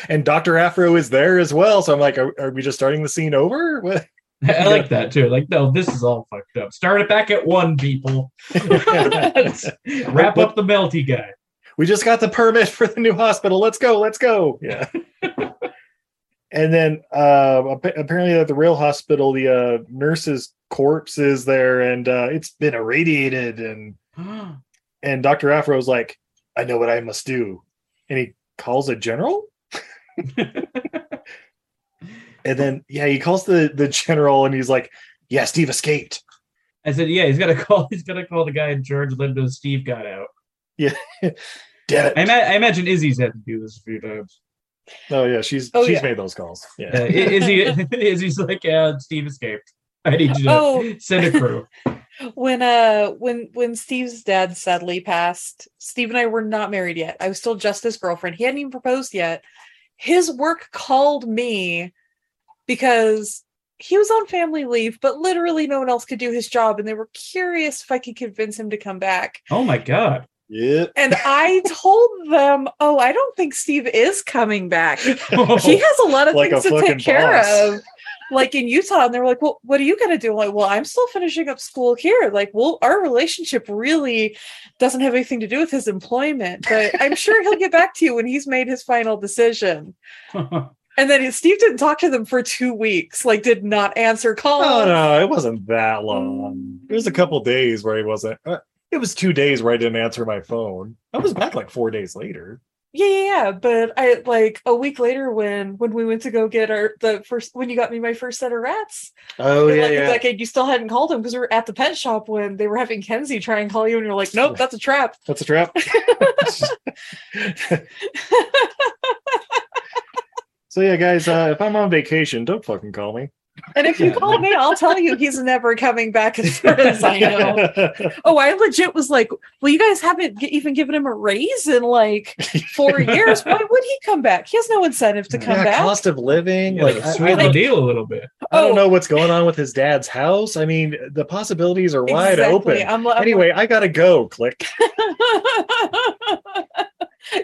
and Doctor Afro is there as well. So I'm like, are, are we just starting the scene over? What? (laughs) (laughs) I like that too. Like, no, this is all fucked up. Start it back at one, people. (laughs) Wrap up the melty guy. we just got the permit for the new hospital. Let's go. Let's go. Yeah. and then uh, apparently at the real hospital, the uh, nurse's corpse is there, and uh, it's been irradiated, and (gasps) and Doctor Afro's like, I know what I must do, and he calls a general. (laughs) and then yeah, he calls the the general, and he's like, Yeah, Steve escaped. I said, yeah, he's got to (laughs) call. He's gonna call the guy in charge. Let him know Steve got out. Yeah. (laughs) Damn it. I, ima- I imagine Izzy's had to do this a few times. Oh yeah, she's Oh, she's yeah. made those calls. Uh, Yeah. Izzy, Izzy's like, yeah, Steve escaped. I need you to Oh. send a crew. when uh when when Steve's dad sadly passed, Steve and I were not married yet. I was still just his girlfriend. He hadn't even proposed yet. His work called me because he was on family leave, but literally no one else could do his job, and they were curious if I could convince him to come back. Oh my god. Yep. And I told them, "Oh, I don't think Steve is coming back. (laughs) He has a lot of Like things to fucking take care of." Like in Utah, and they were like, "Well, what are you gonna do?" I'm like, well, I'm still finishing up school here. Like, well, our relationship really doesn't have anything to do with his employment, but I'm sure he'll get back to you when he's made his final decision. (laughs) And then Steve didn't talk to them for two weeks, like did not answer calls. Oh no, it wasn't that long. It was a couple days where he wasn't. Uh, it was two days where I didn't answer my phone. I was back like four days later. Yeah, yeah, yeah. But I like a week later when when we went to go get our the first when you got me my first set of rats. Oh yeah, like yeah. decade, you still hadn't called him because we were at the pet shop when they were having Kenzie try and call you, and you're like, nope, that's a trap. That's a trap. (laughs) (laughs) so yeah, guys, uh, if I'm on vacation, don't fucking call me. And if you call me, I'll tell you he's never coming back as far as I know. (laughs) Oh, I legit was like, well, you guys haven't g- even given him a raise in like four (laughs) years. Why would he come back? He has no incentive to come yeah, back. cost of living. Yeah, like I, sweeten the deal a little bit. I don't Oh. know what's going on with his dad's house. I mean, the possibilities are wide Exactly. open. I'm, I'm anyway, I gotta go. Click. (laughs)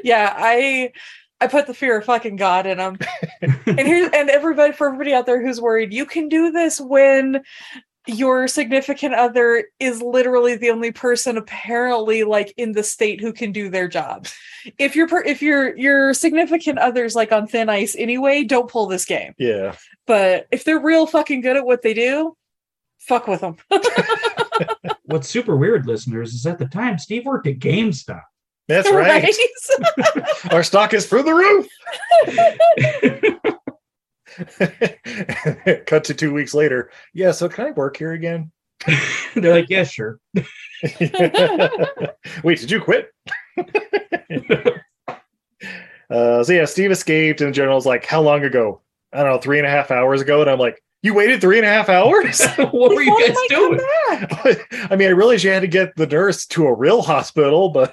yeah, I I put the fear of fucking God in them. (laughs) and here and everybody for everybody out there who's worried, you can do this when your significant other is literally the only person apparently like in the state who can do their job. If your per- if your your significant other's like on thin ice anyway, don't pull this game. Yeah. But if they're real fucking good at what they do, fuck with them. (laughs) What's super weird, listeners, is at the time Steve worked at GameStop. That's (laughs) right. (laughs) Our stock is through the roof. (laughs) Cut to two weeks later. Yeah, so can I work here again? They're like, yeah, sure. Wait, did you quit? uh, so yeah, Steve escaped, and the general's like, "How long ago? I don't know, three and a half hours ago." And I'm like, "You waited three and a half hours? what were you guys they doing? back. I mean, I realized you had to get the nurse to a real hospital, but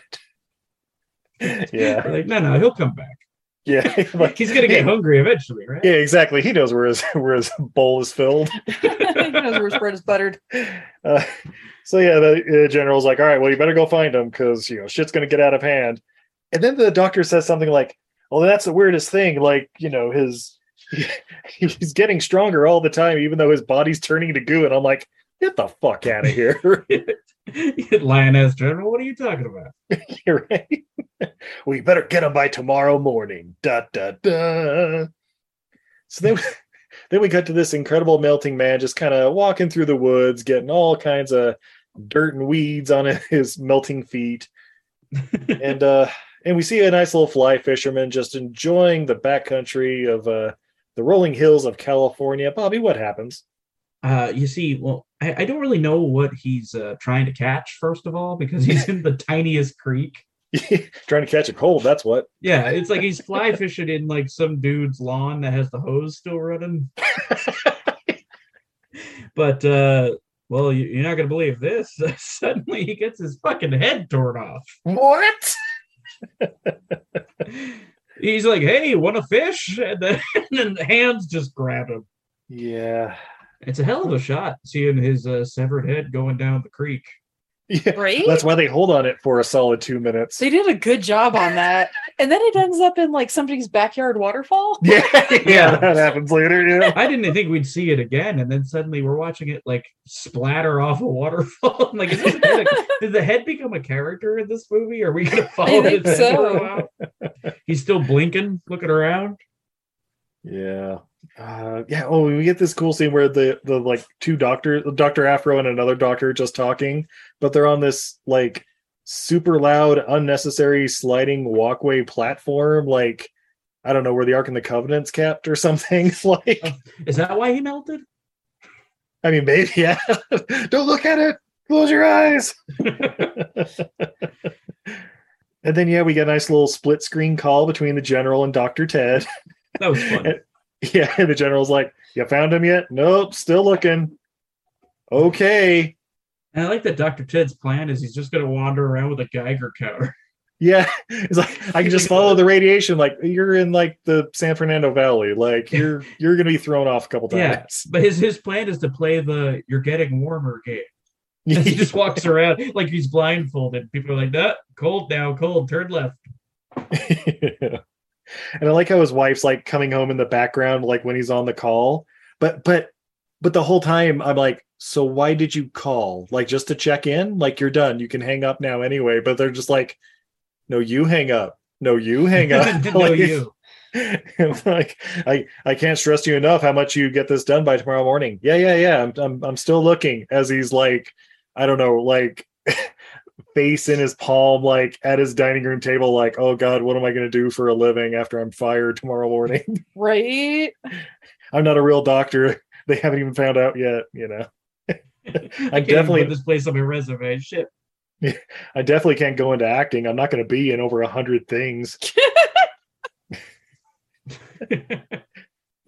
They're yeah, like, no, no, he'll come back. yeah, (laughs) like, He's gonna get hungry eventually, right? yeah, exactly. He knows where his (laughs) where his bowl is filled. (laughs) he knows where his bread is buttered. Uh, so yeah, the uh, general's like, "All right, well, you better go find him because you know shit's gonna get out of hand." And then the doctor says something like, "Well, that's the weirdest thing. Like, you know, his he's getting stronger all the time, even though his body's turning to goo." And I'm like, "Get the fuck out of here!" Lioness General, what are you talking about? (laughs) You're right. (laughs) you better get him by tomorrow morning. Da da da. So then, (laughs) then we cut to this incredible melting man just kind of walking through the woods, getting all kinds of dirt and weeds on his melting feet, and uh, and we see a nice little fly fisherman just enjoying the backcountry of uh, the rolling hills of California. Bobby, what happens? Uh, you see, well, I, I don't really know what he's uh, trying to catch. First of all, because he's (laughs) in the tiniest creek. (laughs) Trying to catch a cold. That's what. Yeah, it's like he's fly fishing in like some dude's lawn that has the hose still running. (laughs) but uh, well, you, you're not gonna believe this. Suddenly, he gets his fucking head torn off. What? He's like, "Hey, want to fish?" And then, and then the hands just grab him. Yeah. It's a hell of a shot seeing his uh, severed head going down the creek. Yeah. Right? That's why they hold on it for a solid two minutes. They did a good job on that. And then it ends up in like somebody's backyard waterfall. (laughs) Yeah, Yeah. yeah, (laughs) that happens later. Yeah. I didn't think we'd see it again, and then suddenly we're watching it like splatter off a waterfall. (laughs) I'm like, is this a- did the head become a character in this movie? Are we gonna follow think his head for a so. He's still blinking, looking around. Yeah. Uh, yeah. Oh, we get this cool scene where the the like two doctors, Doctor Afro and another doctor, just talking, but they're on this like super loud, unnecessary sliding walkway platform. Like I don't know where the Ark and the Covenant's kept or (laughs) something. like Is that why he melted? I mean, maybe yeah. (laughs) don't look at it. Close your eyes. (laughs) and then yeah, we get a nice little split screen call between the general and Doctor Ted. That was fun. And- (laughs) Yeah, and the general's like, "You found him yet? Nope, still looking." Okay, And I like that Dr. Ted's plan is he's just gonna wander around with a Geiger counter. (laughs) yeah, it's like I can just follow the radiation. Like you're in like the San Fernando Valley. Like you're you're gonna be thrown off a couple times. Yeah, but his his plan is to play the "You're getting warmer" game. (laughs) And he just walks around like he's blindfolded. People are like, "That cold now, cold. Turn left." And I like how his wife's like coming home in the background, like when he's on the call. But but but the whole time I'm like, so why did you call? Like just to check in? Like you're done. You can hang up now anyway. But they're just like, no, you hang up. No, you hang up. (laughs) no, Like, you. (laughs) like I I can't stress you enough how much you get this done by tomorrow morning. Yeah, yeah, yeah. I'm I'm I'm still looking as he's like, I don't know, like (laughs) face in his palm, like at his dining room table, like, oh God, what am I gonna do for a living after I'm fired tomorrow morning? (laughs) Right? I'm not a real doctor. (laughs) They haven't even found out yet, you know. (laughs) I I can't definitely put this place on my resume. Shit. I definitely can't go into acting. I'm not gonna be in over a hundred things.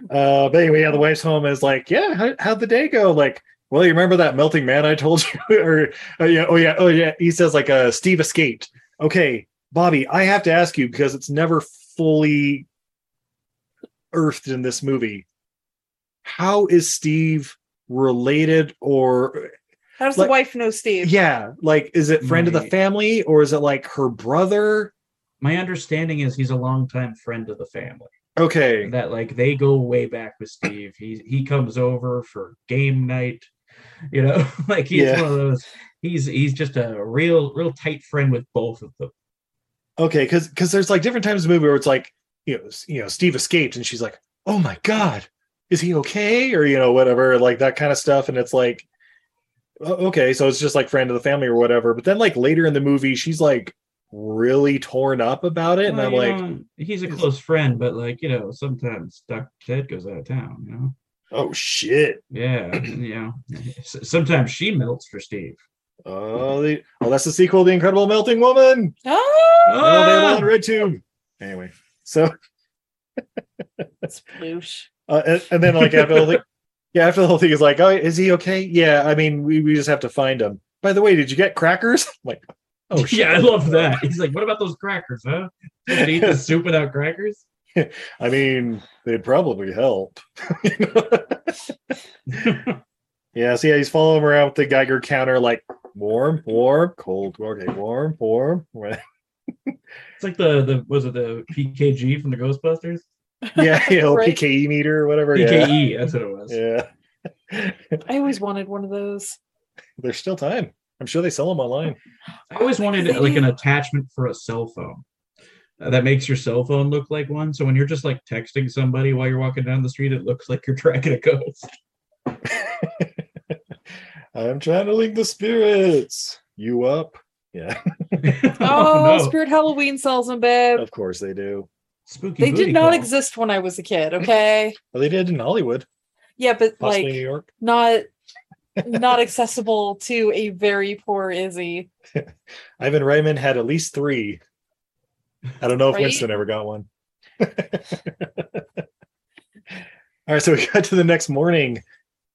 Uh, but anyway, yeah, the wife's home is like, yeah, how, how'd the day go? Like, well, you remember that melting man I told you? (laughs) or, oh yeah, oh yeah, oh yeah. He says like, uh, Steve escaped. Okay, Bobby, I have to ask you because it's never fully earthed in this movie. How is Steve related or How does Like- the wife know Steve? yeah, like is it friend of the family or is it like her brother? My understanding is he's a longtime friend of the family. Okay, That like they go way back with Steve. He he comes over for game night. You know, (laughs) like he's Yeah. one of those. He's he's just a real real tight friend with both of them. okay, because because there's like different times in the movie where it's like you know you know Steve escaped and she's like, oh my god, is he okay or you know whatever like that kind of stuff and it's like okay, so it's just like friend of the family or whatever. But then like later in the movie, she's like really torn up about it, and I'm like, know, he's a close friend, but like you know, sometimes Dr. Ted goes out of town. You know, oh shit. yeah, (clears throat) you know, sometimes she melts for Steve. Oh, the, oh, that's the sequel, The Incredible Melting Woman. Oh, Oh, they Ah! on RedTube. Anyway, so (laughs) sploosh. uh, and, and then like after the whole thing, yeah, after the whole thing is like, oh, is he okay? Yeah, I mean, we, we just have to find him. By the way, did you get crackers? (laughs) Like, oh shit. (laughs) yeah, I love that. He's like, "What about those crackers, huh? Supposed to eat the soup without crackers?" (laughs) I mean, they'd probably help. (laughs) yeah, so yeah, he's following him around with the Geiger counter, like warm, warm, cold, okay, warm, warm. (laughs) It's like the the was it the PKG from the Ghostbusters? yeah, you know, Right. PKE meter or whatever. Yeah. PKE, that's what it was. Yeah. I always wanted one of those. There's still time. I'm sure they sell them online. I always wanted like an attachment for a cell phone Uh, that makes your cell phone look like one. So when you're just like texting somebody while you're walking down the street, it looks like you're (laughs) tracking a ghost. (laughs) I'm channeling the spirits. You up? Yeah, (laughs) Oh, no. Spirit Halloween sells them, babe. of course they do. Spooky. They did not call. exist when I was a kid, okay? Well, they did in Hollywood. Yeah, but Possibly like New York. not not accessible to a very poor Izzy. Ivan Reitman had at least three. I don't know if Right? Winston ever got one. (laughs) All right, so we got to the next morning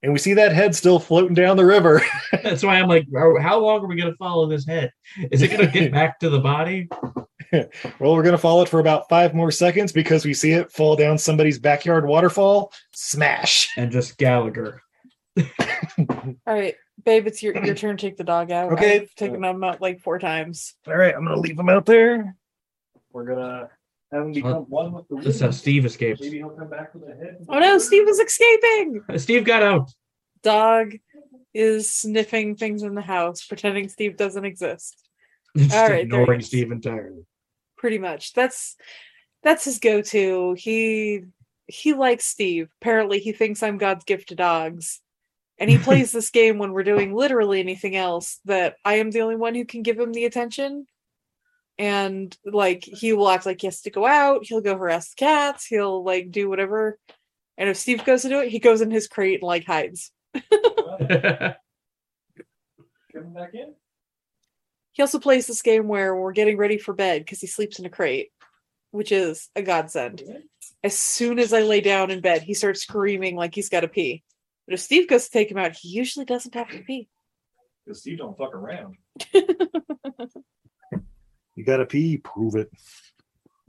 and we see that head still floating down the river. (laughs) That's why I'm like, are- how long are we gonna follow this head? Is it gonna get back to the body? (laughs) well, we're going to follow it for about five more seconds because we see it fall down somebody's backyard waterfall. Smash. And just Gallagher. All right, babe, it's your your turn to take the dog out. Okay. I've taken them out like four times. All right, I'm going to leave him out there. We're going to have him become one with the This is how wind. Steve escapes. Maybe he'll come back with a head. Oh no, Steve is escaping. Uh, Steve got out. Dog is sniffing things in the house, pretending Steve doesn't exist. (laughs) Just All right, ignoring. Steve entirely. Pretty much. That's that's his go-to. He he likes Steve. Apparently, he thinks I'm God's gift to dogs. And he (laughs) plays this game when we're doing literally anything else that I am the only one who can give him the attention. And like he will act like he has to go out, he'll go harass the cats, he'll like do whatever. And if Steve goes to do it, he goes in his crate and like hides. (laughs) Coming back in? He also plays this game where we're getting ready for bed because he sleeps in a crate, which is a godsend. As soon as I lay down in bed, he starts screaming like he's got to pee. But if Steve goes to take him out, he usually doesn't have to pee. Because Steve don't fuck around. (laughs) you got to pee, prove it.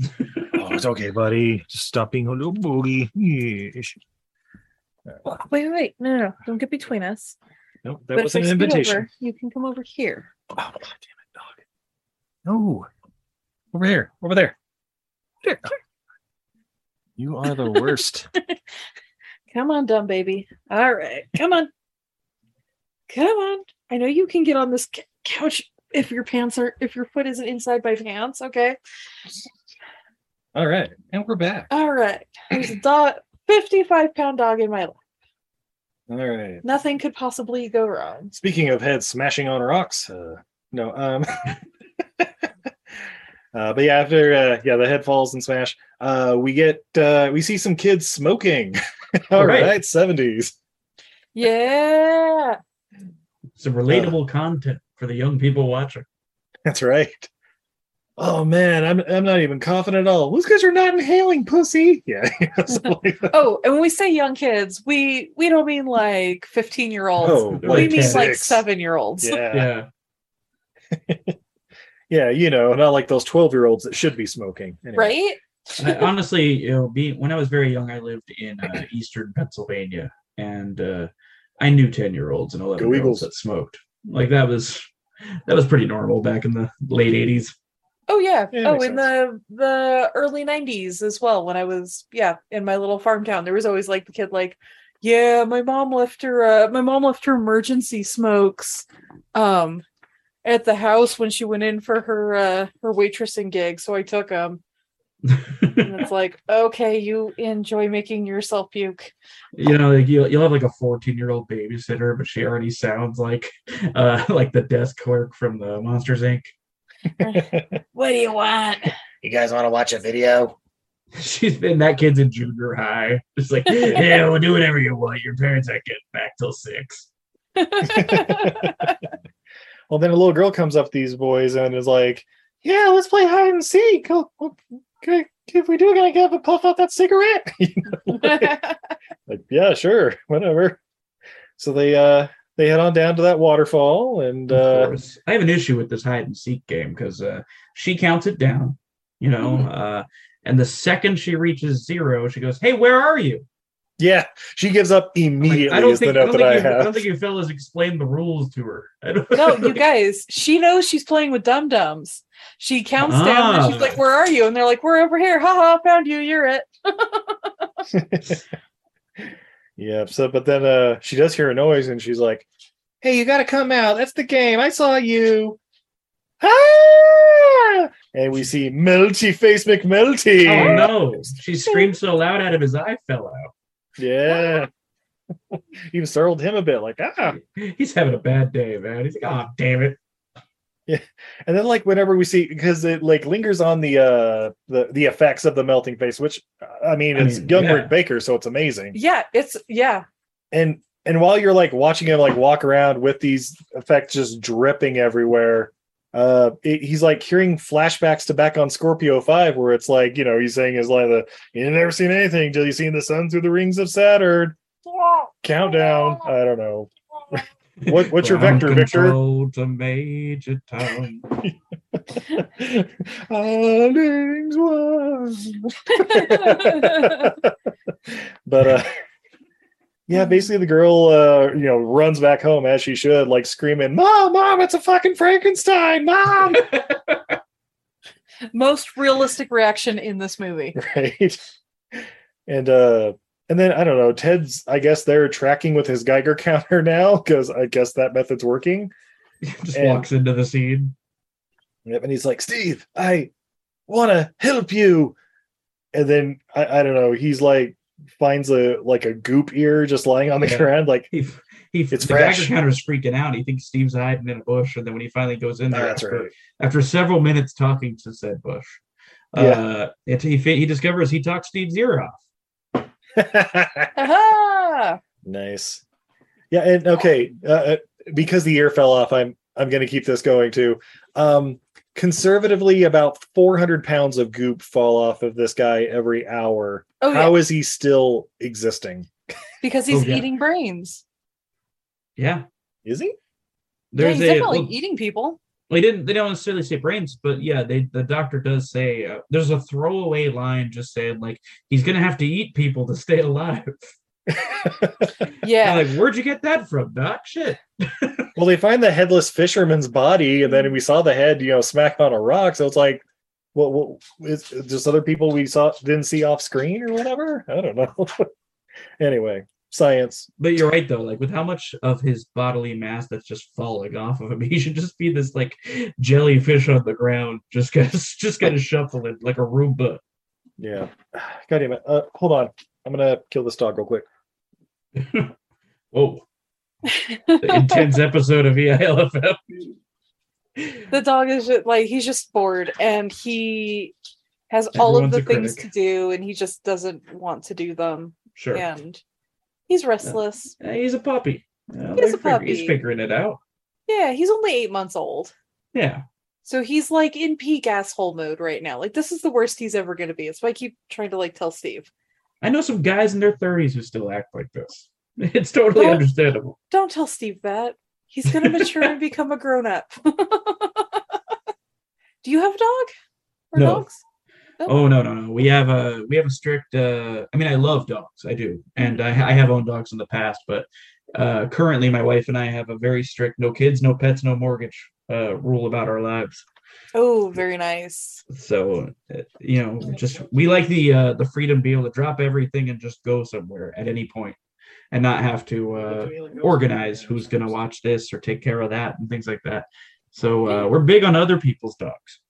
(laughs) oh, it's okay, buddy. Just stop being a little boogie. Yes. Wait, wait, no, no, no. don't get between us. Nope, that But wasn't an invitation. over, you can come over here. Oh, God damn it, dog. No. Over here. Over there. Here, oh. You are the worst. (laughs) Come on, dumb baby. All right, come on. Come on. I know you can get on this couch if your pants are if your foot isn't inside my pants. Okay. All right. And we're back. All right. There's a dog, 55 pound dog in my life. All right. Nothing could possibly go wrong. Speaking of heads smashing on rocks, uh, no, um, (laughs) uh, but yeah, after uh, yeah, the head falls and smash, uh, we get uh, we see some kids smoking. All (laughs) All right. right, seventies. Yeah. Some relatable content for the young people watching. That's right. Oh man, I'm I'm not even coughing at all. Those guys are not inhaling, pussy. (laughs) Yeah. (laughs) like. Oh, and when we say young kids, we we don't mean like 15 year olds. Oh, we like mean like seven year olds. yeah. Yeah. (laughs) Yeah, you know, not like those 12 year olds that should be smoking. Anyway. Right? I, honestly, you know, being when I was very young, I lived in uh, eastern Pennsylvania, and uh, I knew ten year olds and 11 year olds that smoked. Like that was that was pretty normal back in the late eighties. Oh yeah. Yeah, oh, makes in the the early 90s as well when I was yeah, in my little farm town. There was always like the kid like, "Yeah, my mom left her uh my mom left her emergency smokes um at the house when she went in for her uh her waitressing gig, so I took them." And it's (laughs) like, "Okay, you enjoy making yourself puke." you know, like you'll, you'll have like a fourteen year old babysitter, but she already sounds like uh, (laughs) like the desk clerk from the Monsters Inc. (laughs) What do you want? You guys want to watch a video? She's been that kid's in junior high. Just like, yeah, we'll do whatever you want. Your parents aren't getting back till six. Well, then a little girl comes up to these boys and is like, "Yeah, let's play hide and seek. Oh, okay, if we do, can I get a puff out that cigarette?" (laughs) You know, (laughs) like, like, yeah, sure, whatever. So they uh they head on down to that waterfall and uh. I have an issue with this hide and seek game because uh, she counts it down, you know, uh, and the second she reaches zero, she goes, "Hey, where are you?" Yeah, she gives up I'm like, immediately. I don't think I note don't that I think, you, I don't think you fellas explained the rules to her. No, (laughs) you guys, she knows she's playing with dum dums. She counts down and she's Ah. like, Where are you? And they're like, We're over here. Haha, found you. You're it. (laughs) Yeah, so but then uh she does hear a noise and she's like, Hey, you gotta come out. That's the game. I saw you. Ah! And we see Melty Face McMelty. oh no! She screamed so loud out of his eye fell out. Yeah. (laughs) Even startled him a bit, like, ah. He's having a bad day, man. He's like, "Oh, damn it!" Yeah. And then like whenever we see because it like lingers on the uh the the effects of the melting face, which I mean I it's mean, young yeah. Rick Baker, so it's amazing. Yeah, it's yeah. and and while you're like watching him like walk around with these effects just dripping everywhere uh it, he's like hearing flashbacks to back on scorpio 5 where it's like you know he's saying his line the you never seen anything till you seen the sun through the rings of saturn countdown i don't know (laughs) what what's your vector victor to major town. Allings one. but uh yeah basically the girl uh you know runs back home as she should like screaming mom mom it's a fucking frankenstein mom (laughs) Most realistic reaction in this movie. right and uh and then i don't know ted's i guess they're tracking with his geiger (laughs) counter now because i guess that method's working Just And- walks into the scene. Yep, and he's like, Steve, I want to help you. And then I, I don't know, he's like finds a like a goop ear just lying on the Yeah. ground, like He, he It's the fresh. Geiger counter's freaking out. He thinks Steve's hiding in a bush, and then when he finally goes in "Ah, there, that's after, right. after several minutes talking to said bush, uh, it, he he discovers he talks Steve's ear off. (laughs) Aha! nice. Yeah, and okay, uh, uh, because the ear fell off, I'm I'm gonna keep this going too. Um conservatively about 400 pounds of goop fall off of this guy every hour. Oh, How yeah. is he still existing? Because he's Oh, yeah. eating brains. Yeah, Is he? there's yeah, he's a definitely well, eating people. they didn't they don't necessarily say brains, but yeah, they the doctor does say uh, there's a throwaway line just saying like he's gonna have to eat people to stay alive. (laughs) Yeah. I'm like, where'd you get that from, Doc? Shit. (laughs) Well, they find the headless fisherman's body, and then we saw the head, you know, smack on a rock. So it's like, well, well is just other people we saw didn't see off screen or whatever. I don't know. (laughs) anyway, science. But you're right though, like with how much of his bodily mass that's just falling off of him, (laughs) he should just be this like jellyfish on the ground, just kind of just kind of shuffling like a Roomba. Yeah. (sighs) God damn it. Uh, hold on. I'm gonna kill this dog real quick. Whoa. The intense episode of EILFM. the dog is just like he's just bored and he has all of the things critic. to do and he just doesn't want to do them Sure. and he's restless Uh, he's a puppy. Uh, He is they're a fig- He's figuring it out. yeah he's only eight months old Yeah. so he's like in peak asshole mode right now like this is the worst he's ever going to be it's why i keep trying to like tell steve I know some guys in their 30s who still act like this. (laughs) It's totally Don't- understandable. don't tell steve that he's going to mature and (laughs) become a grown-up (laughs) do you have a dog or No. dogs Oh no no no! We have a we have a strict. Uh, I mean, I love dogs. I do, and I, I have owned dogs in the past. But uh, currently, my wife and I have a very strict no kids, no pets, no mortgage uh, rule about our lives. Oh very nice So uh, you know, just we like the uh, the freedom to be able to drop everything and just go somewhere at any point, and not have to uh, organize who's going to watch this or take care of that and things like that. So uh, we're big on other people's dogs.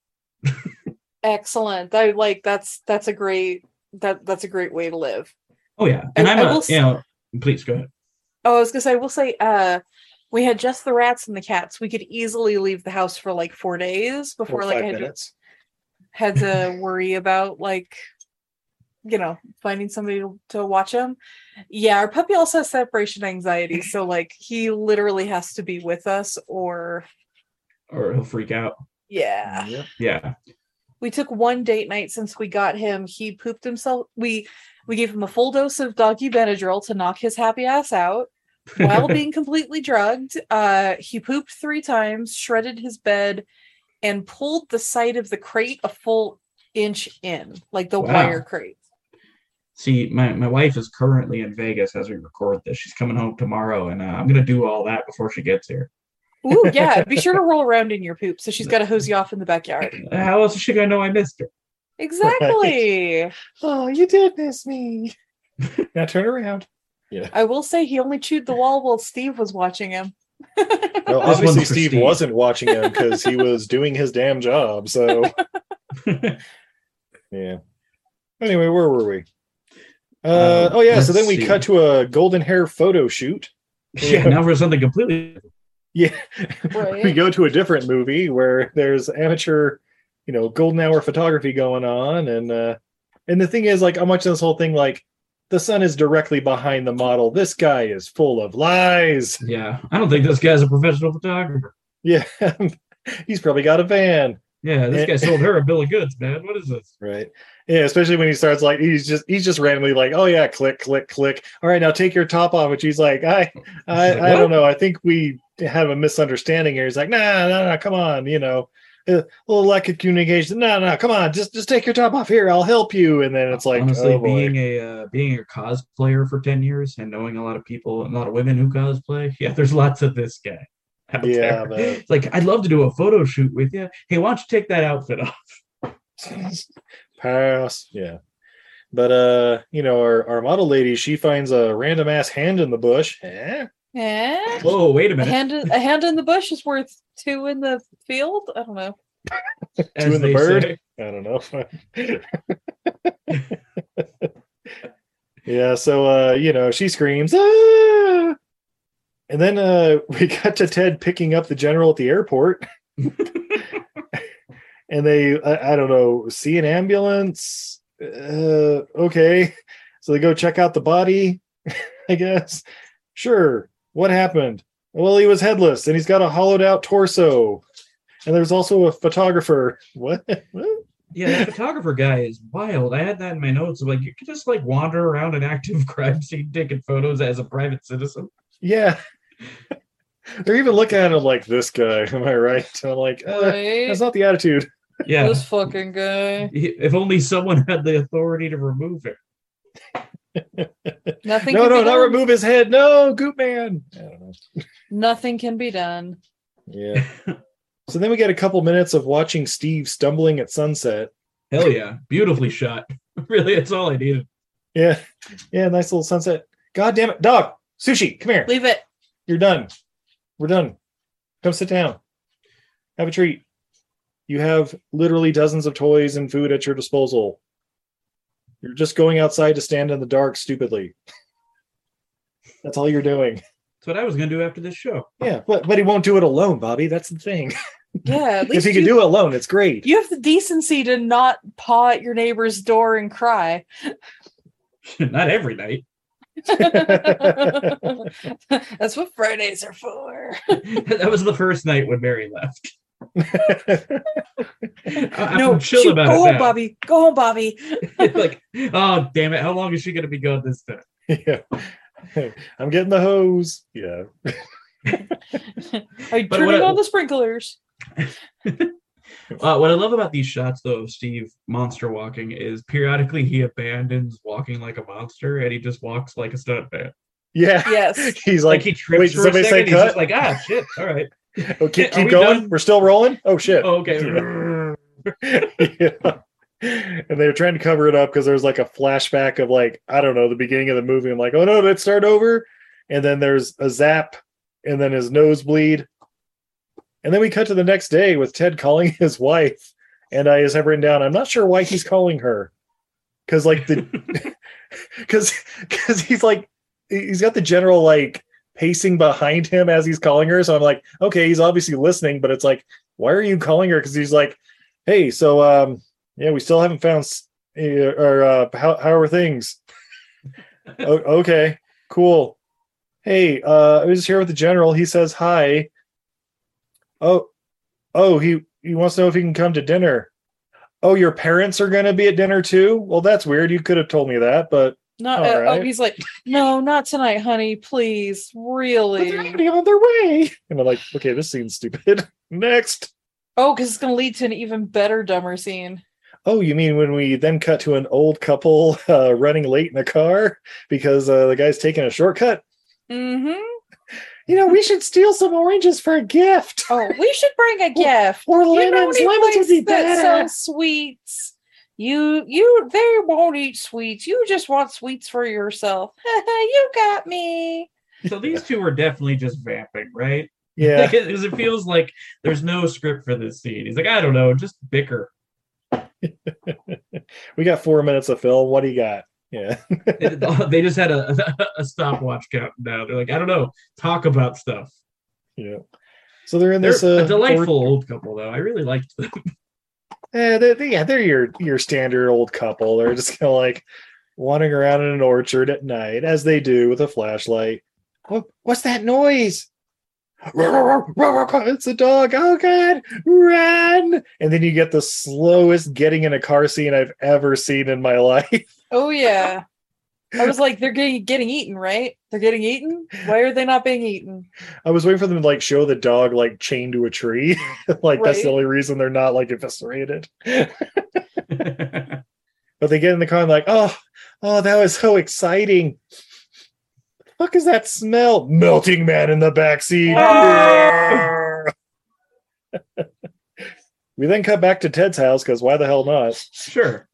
excellent i like that's that's a great that that's a great way to live Oh yeah, and I- I'm I a will you know. Please go ahead. Oh, I was gonna say, I will say, uh, we had just the rats and the cats. We could easily leave the house for like four days before Or like I had to, minutes. had to (laughs) worry about like, you know, finding somebody to, to watch him. Yeah, our puppy also has separation anxiety, so (laughs) like he literally has to be with us, or Or he'll freak out. yeah. Yep. Yeah. We took one date night since we got him. He pooped himself. We we gave him a full dose of doggy Benadryl to knock his happy ass out. While (laughs) being completely drugged. Uh, he pooped three times, shredded his bed, and pulled the side of the crate a full inch in, like the Wow. wire crate. See, my, my wife is currently in Vegas as we record this. She's coming home tomorrow, and uh, I'm gonna do all that before she gets here. Ooh, yeah. Be sure to (laughs) roll around in your poop. So she's got to hose you off in the backyard. How else is she gonna know I missed her? Exactly. (laughs) Oh, you did miss me. now turn around. Yeah. I will say he only chewed the wall while Steve was watching him. Well, (laughs) This obviously Steve, Steve. wasn't watching him because he was (laughs) doing his damn job. So (laughs) yeah. Anyway, where were we? Uh, Um, oh yeah, so then we see. cut to a golden hair photo shoot. yeah, now for something completely. Yeah. Right. we go to a different movie where there's amateur, you know, golden hour photography going on, and uh and the thing is, like, I'm watching this whole thing like the sun is directly behind the model. This guy is full of lies. Yeah, I don't think this guy's a professional photographer. Yeah, (laughs) he's probably got a van. Yeah, this guy sold her a bill of goods, man. What is this? Right. Yeah, especially when he starts like he's just he's just randomly like, oh yeah, click, click, click. All right, now take your top off. And she's like, I I, like, I don't know. I think we have a misunderstanding here. He's like, nah, nah, nah, come on, you know. A little lack of communication. No, no, come on, just just take your top off here. I'll help you. And then it's like, honestly oh, being a uh, being a cosplayer for 10 years and knowing a lot of people a lot of women who cosplay (laughs) yeah there's lots of this guy out Yeah, there. It's like i'd love to do a photo shoot with you hey why don't you take that outfit off (laughs) pass. Yeah. But uh, you know, our, our model lady, she finds a random ass hand in the bush. Eh? Yeah. whoa wait a A minute hand, in, a hand in the bush is worth two in the field. I don't know. (laughs) Two in the bird. say. I don't know. (laughs) yeah, so uh, you know, she screams, ah! and then uh (laughs) we got to Ted picking up the general at the airport. and they I, I don't know, see an ambulance. Uh okay. So they go check out the body, I guess. Sure. What happened? Well, he was headless and he's got a hollowed out torso. And there's also a photographer. What? (laughs) What? yeah that photographer guy is wild i had that in my notes like you could just like wander around an active (laughs) crime scene taking photos as a private citizen Yeah. (laughs) They're even looking at him like this guy. Am I right? And I'm like, uh, Right? that's not the attitude. yeah This fucking guy. if only someone had the authority to remove it Nothing. no, can no, be not done. remove his head. No, Goop Man. I don't know. Nothing can be done. Yeah. so then we get a couple minutes of watching Steve stumbling at sunset. Hell yeah, beautifully shot. (laughs) really, that's all I needed. Yeah. Yeah, nice little sunset. God damn it. Dog, sushi, come here. Leave it. You're done. We're done. Come sit down. Have a treat. You have literally dozens of toys and food at your disposal. You're just going outside to stand in the dark stupidly. That's all you're doing. That's what I was gonna do after this show. Yeah, but but he won't do it alone, Bobby. That's the thing. Yeah. At (laughs) if least he can do it alone, it's great. you have the decency to not paw at your neighbor's door and cry. (laughs) Not every night. (laughs) That's what Fridays are for. that was the first night when Mary left. (laughs) I- I'm no, chill shoot, about go it home, now. Bobby. Go home, Bobby. (laughs) like, oh damn it! How long is she gonna be gone this time? (laughs) yeah. I'm getting the hose. Yeah. Are you But turning I- on the sprinklers? Uh, what I love about these shots, though, of Steve monster walking is periodically he abandons walking like a monster and he just walks like a stuntman. Yeah. Yes. He's Like, like, he trips wait, for a second. say He's cut? just like, ah, shit. All right. (laughs) oh, keep, keep we going. done? We're still rolling. Oh shit. Oh, okay. yeah. (laughs) (laughs) And they were trying to cover it up because there's like a flashback of like, I don't know, the beginning of the movie. I'm like, oh no, let's start over. And then there's a zap and then his nosebleed. And then we cut to the next day with Ted calling his wife. And I just have written down, I'm not sure why he's calling her. Cause like the because because he's like he's got the general like pacing behind him as he's calling her. So I'm like, okay, he's obviously listening, but it's like, why are you calling her? Because he's like, hey, so um, yeah, we still haven't found uh, or uh, how how are things? (laughs) o- okay, cool. Hey, uh, I was just here with the general. He says hi. Oh, oh, he he wants to know if he can come to dinner. Oh, your parents are going to be at dinner too. Well, that's weird. You could have told me that, but Not. Uh, Oh, he's like, no, not tonight, honey. Please, but really. they're already on their way. And I'm like, okay, this seems stupid. (laughs) Next. Oh, because it's gonna lead to an even better, dumber scene. Oh, you mean when we then cut to an old couple (laughs) uh, running late in a car because uh, the guy's taking a shortcut? Mm-hmm. You know, we should steal some oranges for a gift. Oh, we should bring a (laughs) gift. Or You know lemons. Lemons would be better. sweets. You, you, they won't eat sweets. You just want sweets for yourself. (laughs) you got me. So these two are definitely just vamping, right? Yeah. (laughs) Because it feels like there's no script for this scene. He's like, I don't know, just bicker. (laughs) we got four minutes of film. What do you got? Yeah. they just had a, a stopwatch counting down. They're like, I don't know, talk about stuff. Yeah. So they're in They're this uh, a delightful old couple, though. I really liked them. Yeah, they're, they- yeah, they're your your standard old couple. They're just kind of like, wandering around in an orchard at night, as they do with a flashlight. What, what's that noise? (laughs) It's a dog. Oh god, run! And then you get the slowest getting in a car scene I've ever seen in my (laughs) life. Oh yeah. I was like, they're getting getting eaten, right? They're getting eaten. Why are they not being eaten? I was waiting for them to like show the dog like chained to a tree. (laughs) like that's the only reason they're not like eviscerated. (laughs) But they get in the car and like, oh, oh, that was so exciting. The fuck is that smell? Melting man in the back seat. (laughs) we then cut back to Ted's house because why the hell not? sure.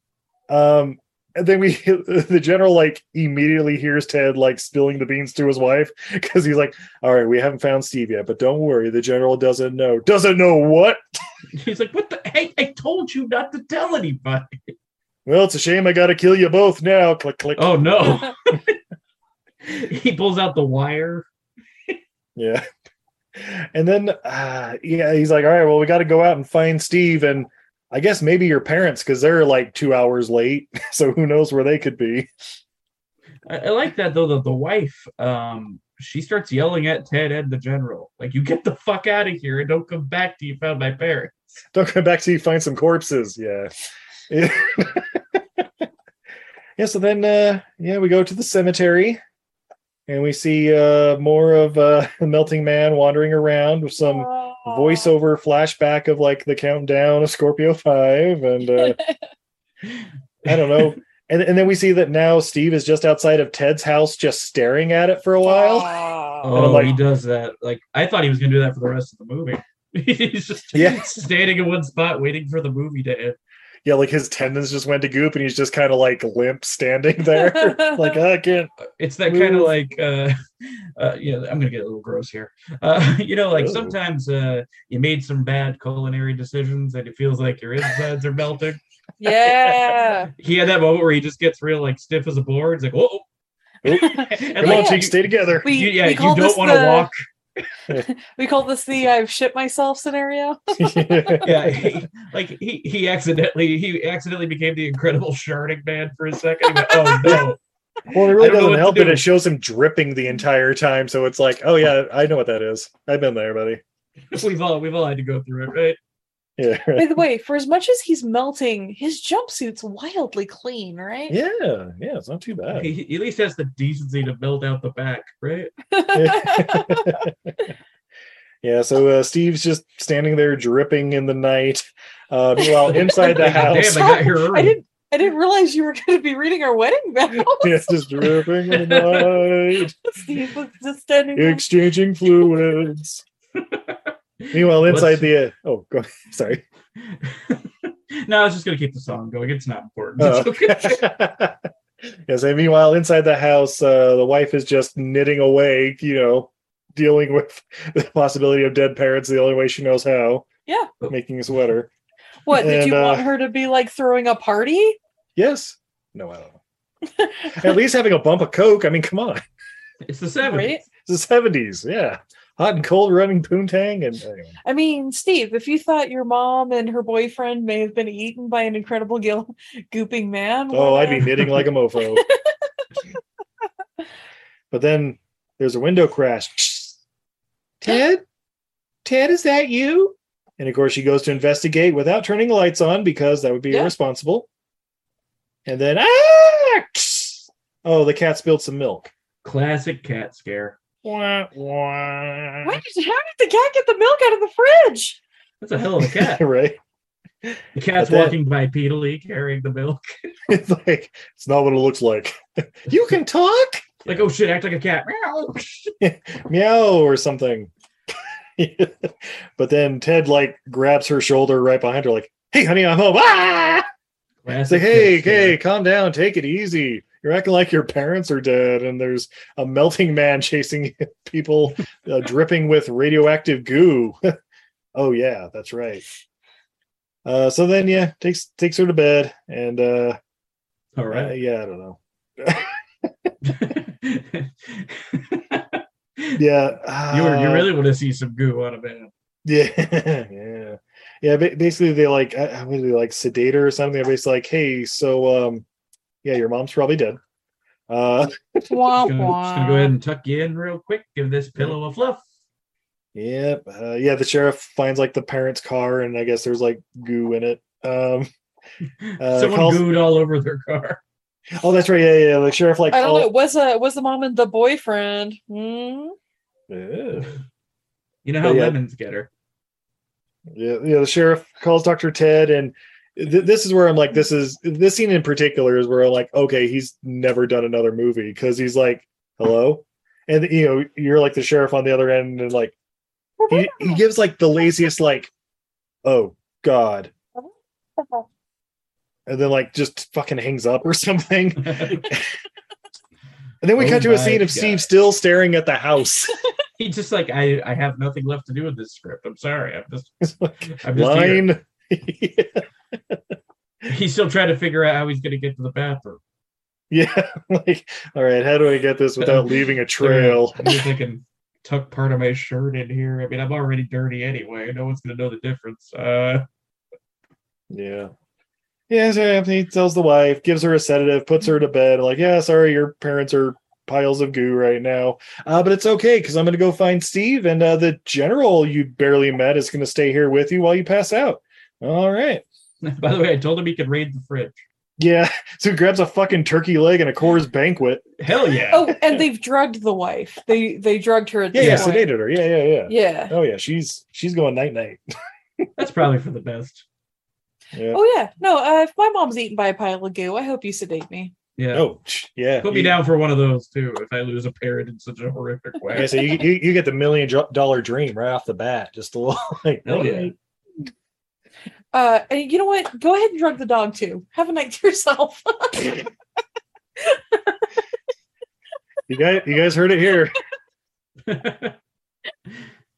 Um, and then we (laughs) the general like immediately hears Ted like spilling the beans to his wife because he's like, All right, we haven't found Steve yet, but don't worry, the general doesn't know. Doesn't know what? (laughs) He's like, what the hey, I told you not to tell anybody. Well, it's a shame I gotta kill you both now. Click click. Oh no. (laughs) he pulls out the wire. Yeah. And then uh yeah, he's like, All right, well, we gotta go out and find Steve and I guess maybe your parents, because they're like two hours late. (laughs) So who knows where they could be. I, I like that though that the wife um she starts yelling at Ted and the general. Like, you get the fuck out of here and don't come back till you found my parents. Don't come back till you find some corpses. Yeah. (laughs) yeah, so then uh yeah, we go to the cemetery and we see uh more of uh (laughs) the melting man wandering around with some voiceover flashback of like the countdown of Scorpio (laughs) 5 and uh (laughs) I don't know. And, and then we see that now Steve is just outside of Ted's house, just staring at it for a while. Oh. Oh, like- he does that. Like, I thought he was gonna do that for the rest of the movie. He's just Yeah. standing in one spot waiting for the movie to end. Yeah, like his tendons just went to goop, and he's just kind of like limp standing (laughs) there, (laughs) like "Ah, I can't. It's that kind of like, uh, uh, you know, I'm gonna get a little gross here. Uh, (laughs) you know, like Ooh. sometimes uh, you made some bad culinary decisions, and it feels like your insides are melting. Yeah. He had that moment where he just gets real like stiff as a board. It's like, whoa. and Come like, on, cheeks, stay together. We, you, yeah, we you don't want to the- walk. (laughs) (laughs) We call this the uh, I've shit myself scenario. (laughs) Yeah, he, like he he accidentally he accidentally became the incredible sharding man for a second. Went, oh no. Well, it really doesn't help that do. it shows him dripping the entire time. So it's like, oh yeah, I know what that is. I've been there, buddy. We've all we've all had to go through it, right? Yeah, (laughs) By the way, for as much as he's melting, his jumpsuit's wildly clean, right? yeah, yeah. It's not too bad. He, he at least has the decency to melt out the back, right? (laughs) (laughs) yeah. So uh, Steve's just standing there dripping in the night. Uh, meanwhile, inside the house, Damn, I got here early. I didn't I didn't realize you were going to be reading our wedding vows. yeah, just dripping in the night, Steve was just standing there. exchanging fluids. Meanwhile, inside Let's- the uh, oh, go, (laughs) sorry. (laughs) no, I was just gonna keep the song going. It's not important. Oh. It's okay. (laughs) yes, and meanwhile, inside the house, uh, the wife is just knitting away, you know, dealing with the possibility of dead parents the only way she knows how, Yeah. making a sweater. What did And, you want uh, her to be like throwing a party? Yes. No, I don't know. At least having a bump of Coke. I mean, come on. It's the 70s. Right? It's the 70s. Yeah. Hot and cold running poontang. And anyway. I mean, Steve, if you thought your mom and her boyfriend may have been eaten by an incredible gil- (laughs) gooping man, oh, what, I'd be knitting like a mofo. (laughs) but then there's a window crash. (laughs) Ted? Ted, is that you? And of course, she goes to investigate without turning the lights on because that would be Yeah. irresponsible. And then, ah! Oh, the cat spilled some milk. Classic cat scare. Wah, wah. Why did, how did the cat get the milk out of the fridge? That's a hell of a cat. (laughs) right? The cat's then- walking bipedally carrying the milk. (laughs) (laughs) It's like, it's not what it looks like. you can talk? Like, oh shit, act like a cat. Meow. meow or something. but then Ted like grabs her shoulder right behind her, like, "Hey, honey, I'm home." Ah! It's Classic like, "Hey, cat hey, calm down, take it easy. You're acting like your parents are dead, and there's a melting man (laughs) chasing people, uh, dripping with radioactive goo." (laughs) oh yeah, that's right. Uh, so then, yeah, takes takes her to bed, and uh, All uh, yeah, I don't know. (laughs) Yeah, you, were, you uh, really want to see some goo on a man. Yeah, yeah, yeah. Basically, they like i what like sedator or something. They're basically like, hey, so um, yeah, your mom's probably dead. Uh, Just gonna, just gonna go ahead and tuck you in real quick. Give this pillow a fluff. Yep. Uh, yeah, the sheriff finds like the parents' car, and I guess there's like goo in it. Um, (laughs) Uh, Someone calls- gooed all over their car. oh, that's right. Yeah, yeah. The sheriff like. I don't call- know. Was uh was the mom and the boyfriend? Hmm? Ugh. You know how But yeah. lemons get her. Yeah, yeah. The sheriff calls Doctor Ted, and th- this is where I'm like, this is this scene in particular is where I'm like, okay, he's never done another movie because he's like, hello, and you know, you're like the sheriff on the other end, and like, he, he gives like the laziest like, oh god, and then like just fucking hangs up or something. (laughs) And then we Oh cut to a scene of God. Steve still staring at the house. (laughs) (laughs) He's just like, I, I have nothing left to do with this script. I'm sorry. I'm just, I'm just. Line. He's still trying to figure out how he's going to get to the bathroom. Yeah, (laughs) like, all right, how do I get this without (laughs) leaving a trail? (laughs) I can tuck part of my shirt in here. I mean, I'm already dirty anyway. No one's going to know the difference. Uh, Yeah. Yeah, so Anthony tells the wife, gives her a sedative, puts her to bed, like, yeah, sorry, your parents are piles of goo right now. Uh, but it's okay because I'm going to go find Steve, and uh, the general you barely met is going to stay here with you while you pass out. All right. (laughs) by the way, I told him he could raid the fridge. Yeah. (laughs) So he grabs a fucking turkey leg and a Coors banquet. Hell yeah. Oh, and they've drugged the wife. They they drugged her at Yeah, yeah, point. sedated her. Yeah, yeah, yeah. Yeah. Oh yeah, she's she's going night night. (laughs) That's probably for the best. Yeah. Oh yeah. No, uh, if my mom's eaten by a pile of goo, I hope you sedate me. Yeah. Oh, yeah. Put me You- down for one of those too if I lose a parrot in such a horrific way. Yeah, so you, you you get the million dollar dream right off the bat. Just a little like, Hell yeah. Alright. Uh, and you know what? Go ahead and drug the dog too. Have a night to yourself. (laughs) You guys, you guys heard it here. (laughs)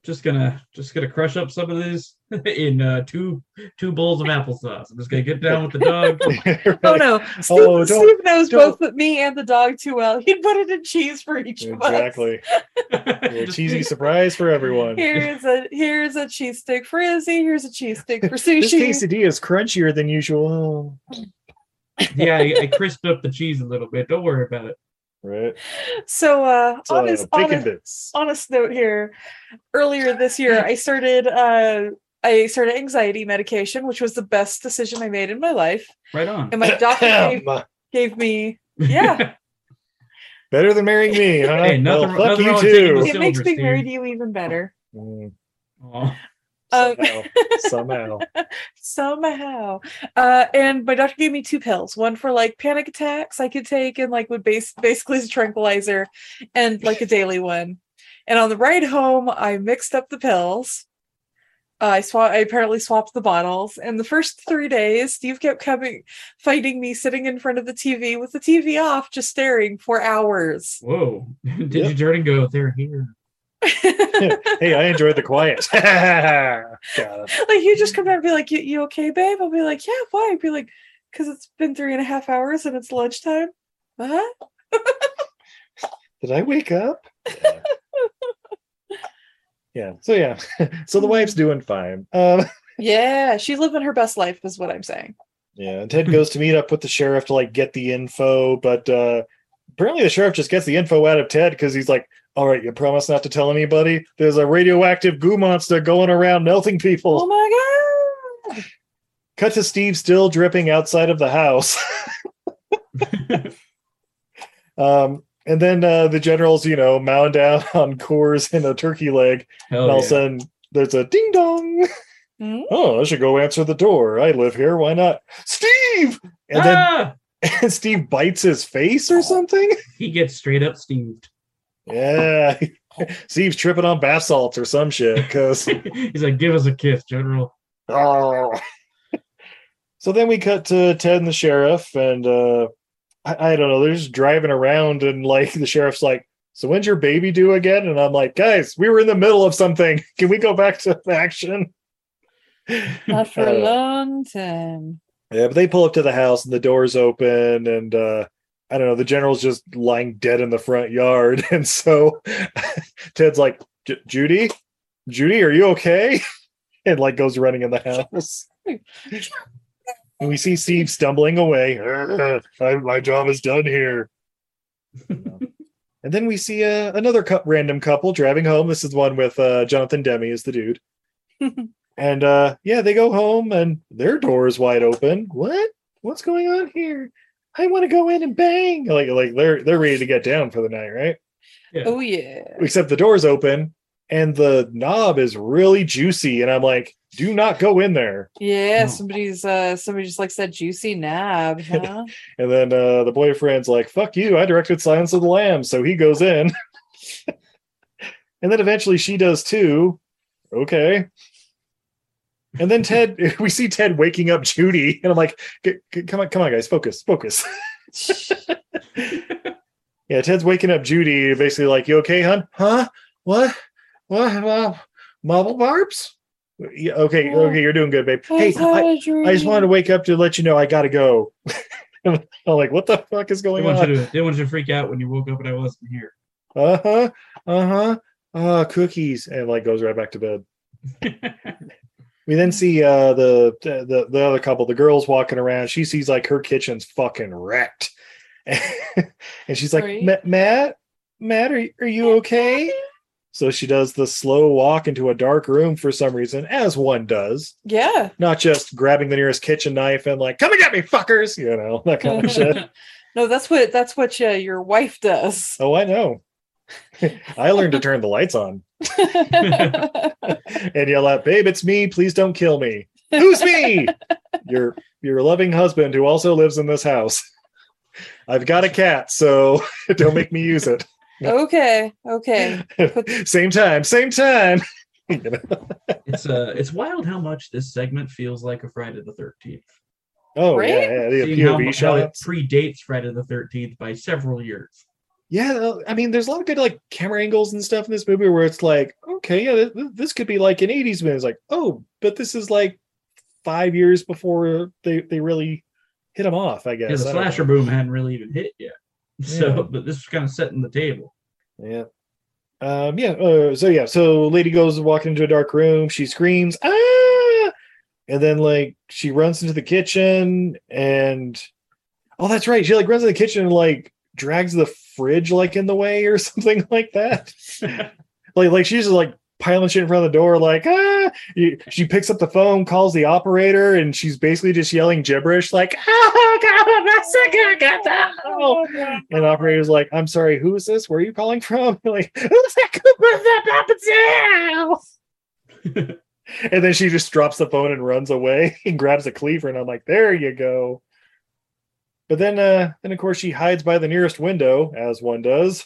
just gonna just gonna crush up some of these (laughs) in uh, two two bowls of applesauce. I'm just gonna get down with the dog. (laughs) oh no, Steve, Oh, Steve knows don't- both me and the dog too well. He'd put it in cheese for each of us. Exactly. (laughs) A cheesy surprise for everyone. Here's a here's a cheese stick for Izzy. Here's a cheese stick for sushi. This sushi. quesadilla is crunchier than usual. yeah, I, I crisped up the cheese a little bit. Don't worry about it. Right. So, uh, So, on, this, bacon on, a- bits. honest note here, earlier this year, (laughs) I started uh, I started anxiety medication, which was the best decision I made in my life. Right on. And my doctor (laughs) gave, gave me (laughs) yeah. Better than marrying me, huh? Hey, nothing- well, fuck nothing you wrong with taking too. it makes silver, being married to you even better. Mm, Aw. Um, somehow, somehow. (laughs) somehow uh and my doctor gave me two pills one for like panic attacks i could take and like would base basically as a tranquilizer and like a daily one and on the ride home i mixed up the pills uh, i swap i apparently swapped the bottles and the first three days steve kept coming fighting me sitting in front of the tv with the tv off just staring for hours Whoa. (laughs) Did Yep. you turn and go, they're here? Hey, I enjoyed the quiet. (laughs) Like you just come down and be like, you, you okay, babe? I'll be like, yeah, why? I'd be like, because it's been three and a half hours and it's lunchtime. What? (laughs) Did I wake up? Yeah. yeah. So yeah. (laughs) so the wife's doing fine. Um Yeah, she's living her best life, is what I'm saying. Yeah, and Ted goes to meet up with the sheriff to like get the info, but uh apparently the sheriff just gets the info out of Ted because he's like, "All right, you promise not to tell anybody. There's a radioactive goo monster going around melting people. Oh my god! Cut to Steve still dripping outside of the house. (laughs) um, and then uh, the generals, you know, mound down (laughs) on Coors and a turkey leg, Hell and all yeah. of a sudden there's a ding dong. Hmm? Oh, I should go answer the door. I live here. Why not? Steve! And then Ah! (laughs) and Steve bites his face or something. He gets straight up Steved. Yeah, (laughs) Steve's tripping on bath salts or some shit. Because (laughs) He's like, give us a kiss, General. Oh. so then we cut to Ted and the sheriff, and uh I, I don't know. They're just driving around, and like the sheriff's like, "So when's your baby due again?" And I'm like, "Guys, we were in the middle of something. (laughs) Can we go back to action?" Not for a Uh, long time. Yeah, but they pull up to the house, and the doors open, and uh I don't know. The general's just lying dead in the front yard, (laughs) and so (laughs) Ted's like, "Judy, Judy, are you okay?" (laughs) And like goes running in the house. And we see Steve stumbling away. "I- my job is done here. and then we see uh, another cou- random couple driving home. This is one with uh, Jonathan Demme as the dude. and uh, yeah, they go home and their door is wide open. What? What's going on here? I want to go in and bang. Like like they're they're ready to get down for the night, right? Oh yeah. Except the door's open and the knob is really juicy, and I'm like, do not go in there. Yeah, somebody's uh somebody just likes that juicy knob, (laughs) huh? And then uh, the boyfriend's like, fuck you, I directed Silence of the Lambs. So he goes in. (laughs) and then eventually she does too. Okay. And then Ted, (laughs) we see Ted waking up Judy, and I'm like, "G- g- come on, come on, guys, focus, focus. (laughs) yeah, Ted's waking up Judy, basically like, you okay, hun? Huh? What? What? Uh, marble barbs? Yeah, okay, okay, you're doing good, babe. Hey, I, I just wanted to wake up to let you know I gotta go. (laughs) I'm like, what the fuck is going want, you on? to, they want you to freak out when you woke up and I wasn't here. Uh huh. Uh huh. Uh, cookies, and like goes right back to bed. We then see uh the, the the other couple, the girls walking around. She sees like her kitchen's fucking wrecked, (laughs) and she's like, Right. "Ma- "Matt, Matt, are are you okay?" So she does the slow walk into a dark room for some reason, as one does. Yeah. Not just grabbing the nearest kitchen knife and like, "Come and get me, fuckers!" You know (laughs) that kind of shit. (laughs) No, that's what that's what uh, your wife does. Oh, I know. I learned to turn the lights on (laughs) and yell out, "Babe, it's me! Please don't kill me." Who's me? your your loving husband who also lives in this house. I've got a cat, so (laughs) don't make me use it. okay, okay. (laughs) same time, same time. You know? It's uh, it's wild how much this segment feels like a Friday the Thirteenth. Oh Right? yeah, yeah, the Seeing how, POV mu- how it predates Friday the Thirteenth by several years. Yeah, uh, I mean, there's a lot of good like camera angles and stuff in this movie where it's like, okay, yeah, th- th- this could be like an '80s movie. It's like, oh, but this is like five years before they they really hit them off. I guess. Yeah, the slasher boom hadn't really even hit yet. (laughs) So, Yeah. but this was kind of setting the table. Yeah. Um, yeah. Uh, so yeah. So lady goes walking into a dark room. She screams, ah! And then like she runs into the kitchen and oh, that's right. She like runs in the kitchen and like drags the fridge like in the way or (laughs) something like that. (laughs) like like she's just like piling shit in front of the door, like ah. She picks up the phone, calls the operator, and she's basically just yelling gibberish, like ah, God, I'm sick, I got that. Oh, And the operator's like, I'm sorry, who is this? Where are you calling from? (laughs) like, who's that and then she just drops the phone and runs away and grabs a cleaver, and I'm like, there you go. But then uh then of course she hides by the nearest window, as one does.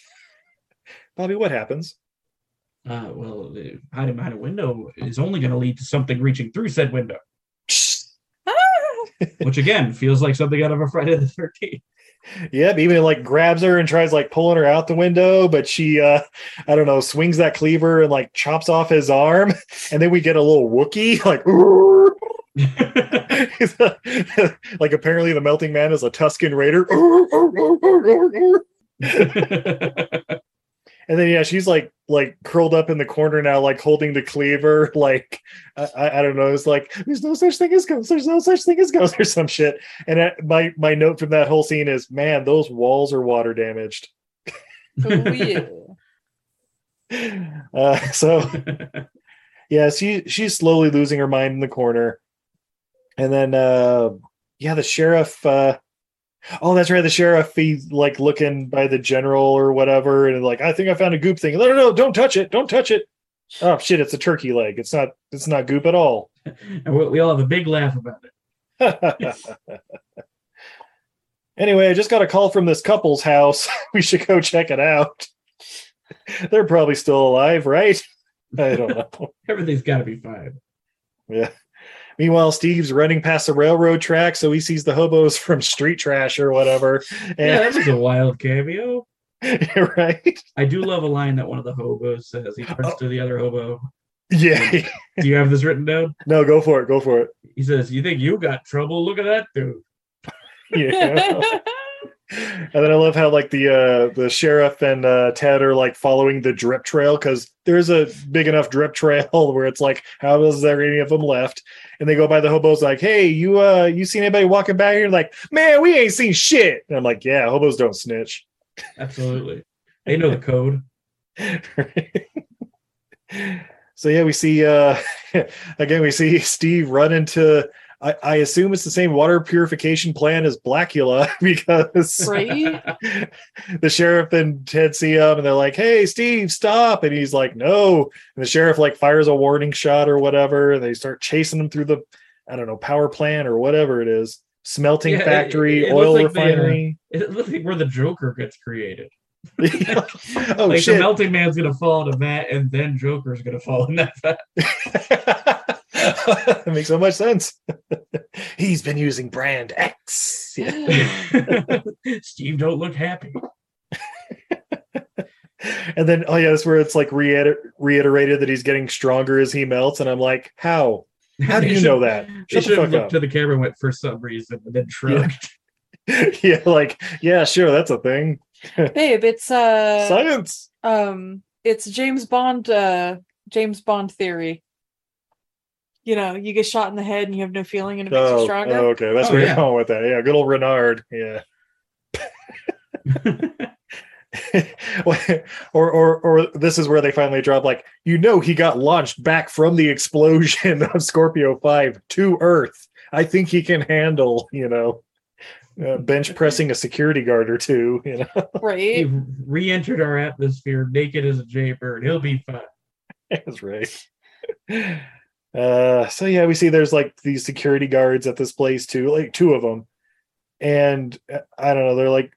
(laughs) Bobby, what happens? Uh, well, hiding behind a window is only going to lead to something reaching through said window, (laughs) which again feels like something out of a Friday the Thirteenth. Yep, even like grabs her and tries like pulling her out the window, but she uh I don't know, swings that cleaver and like chops off his arm, (laughs) and then we get a little Wookie like (laughs) (laughs) like apparently the melting man is a Tusken raider. (laughs) And then yeah, she's like like curled up in the corner now, like holding the cleaver. Like I, I, don't know. It's like there's no such thing as ghosts. There's no such thing as ghosts or some shit. And my my note from that whole scene is, man, those walls are water damaged. Oh yeah. Uh, so yeah, she she's slowly losing her mind in the corner. And then uh yeah, the sheriff uh oh that's right, the sheriff he's like looking by the general or whatever, and like, I think I found a goop thing. No, no, no, don't touch it, don't touch it. Oh shit, it's a turkey leg. It's not it's not goop at all. (laughs) and we, we all have a big laugh about it. (laughs) anyway, I just got a call from this couple's house. (laughs) we should go check it out. They're probably still alive, right? I don't know. Everything's got to be fine. Yeah. Meanwhile, Steve's running past the railroad track, so he sees the hobos (laughs) from Street Trash or whatever. Yeah, that And was a wild cameo. (laughs) right? I do love a line that one of the hobos says. He turns Oh. to the other hobo. Yeah. Do you have this written down? (laughs) no, go for it. Go for it. He says, "You think you got trouble? Look at that dude." Yeah. And then I love how like the uh the sheriff and uh Ted are like following the drip trail because there's a big enough drip trail (laughs) where it's like, how is there any of them left? And they go by the hobos like, hey, you uh you seen anybody walking back here? Like, man, we ain't seen shit. And I'm like, yeah, hobos don't snitch. Absolutely. They know the code. (laughs) so yeah, we see uh (laughs) again we see Steve run into I, I assume it's the same water purification plant as Blacula (laughs) because Right? (laughs) the sheriff and Ted see him and they're like, Hey Steve, stop. And he's like, No. And the sheriff like fires a warning shot or whatever, and they start chasing him through the I don't know, power plant or whatever it is, smelting Yeah, factory, it oil like uh, refinery. It looks like where the Joker gets created. (laughs) oh like the shit. melting man's gonna fall in a vat, and then Joker's gonna fall in that vat. (laughs) that makes so much sense. (laughs) He's been using brand X. Yeah. (laughs) Steve don't look happy. And then, oh yeah, that's where it's like reiter- reiterated that he's getting stronger as he melts. And I'm like, how? How do you should- know that? They Shut the should have fuck looked up. to the camera went for some reason, and then shrugged. yeah, like, yeah, sure, that's a thing. Babe, it's uh Science. um it's James Bond uh James Bond theory. You know, you get shot in the head and you have no feeling and it makes you Oh, stronger. oh, okay, that's Oh, where yeah. you're going with that. Yeah, good old Renard. Yeah. (laughs) or, or, or this is where they finally drop like, you know, he got launched back from the explosion (laughs) of Scorpio Five to Earth. I think he can handle, you know, uh, bench pressing a security guard or two. You know, he (laughs) Right? re-entered our atmosphere naked as a jaybird. He'll be fine. that's right. Uh, so yeah, we see there's like these security guards at this place too, like two of them, and uh, I don't know, they're like,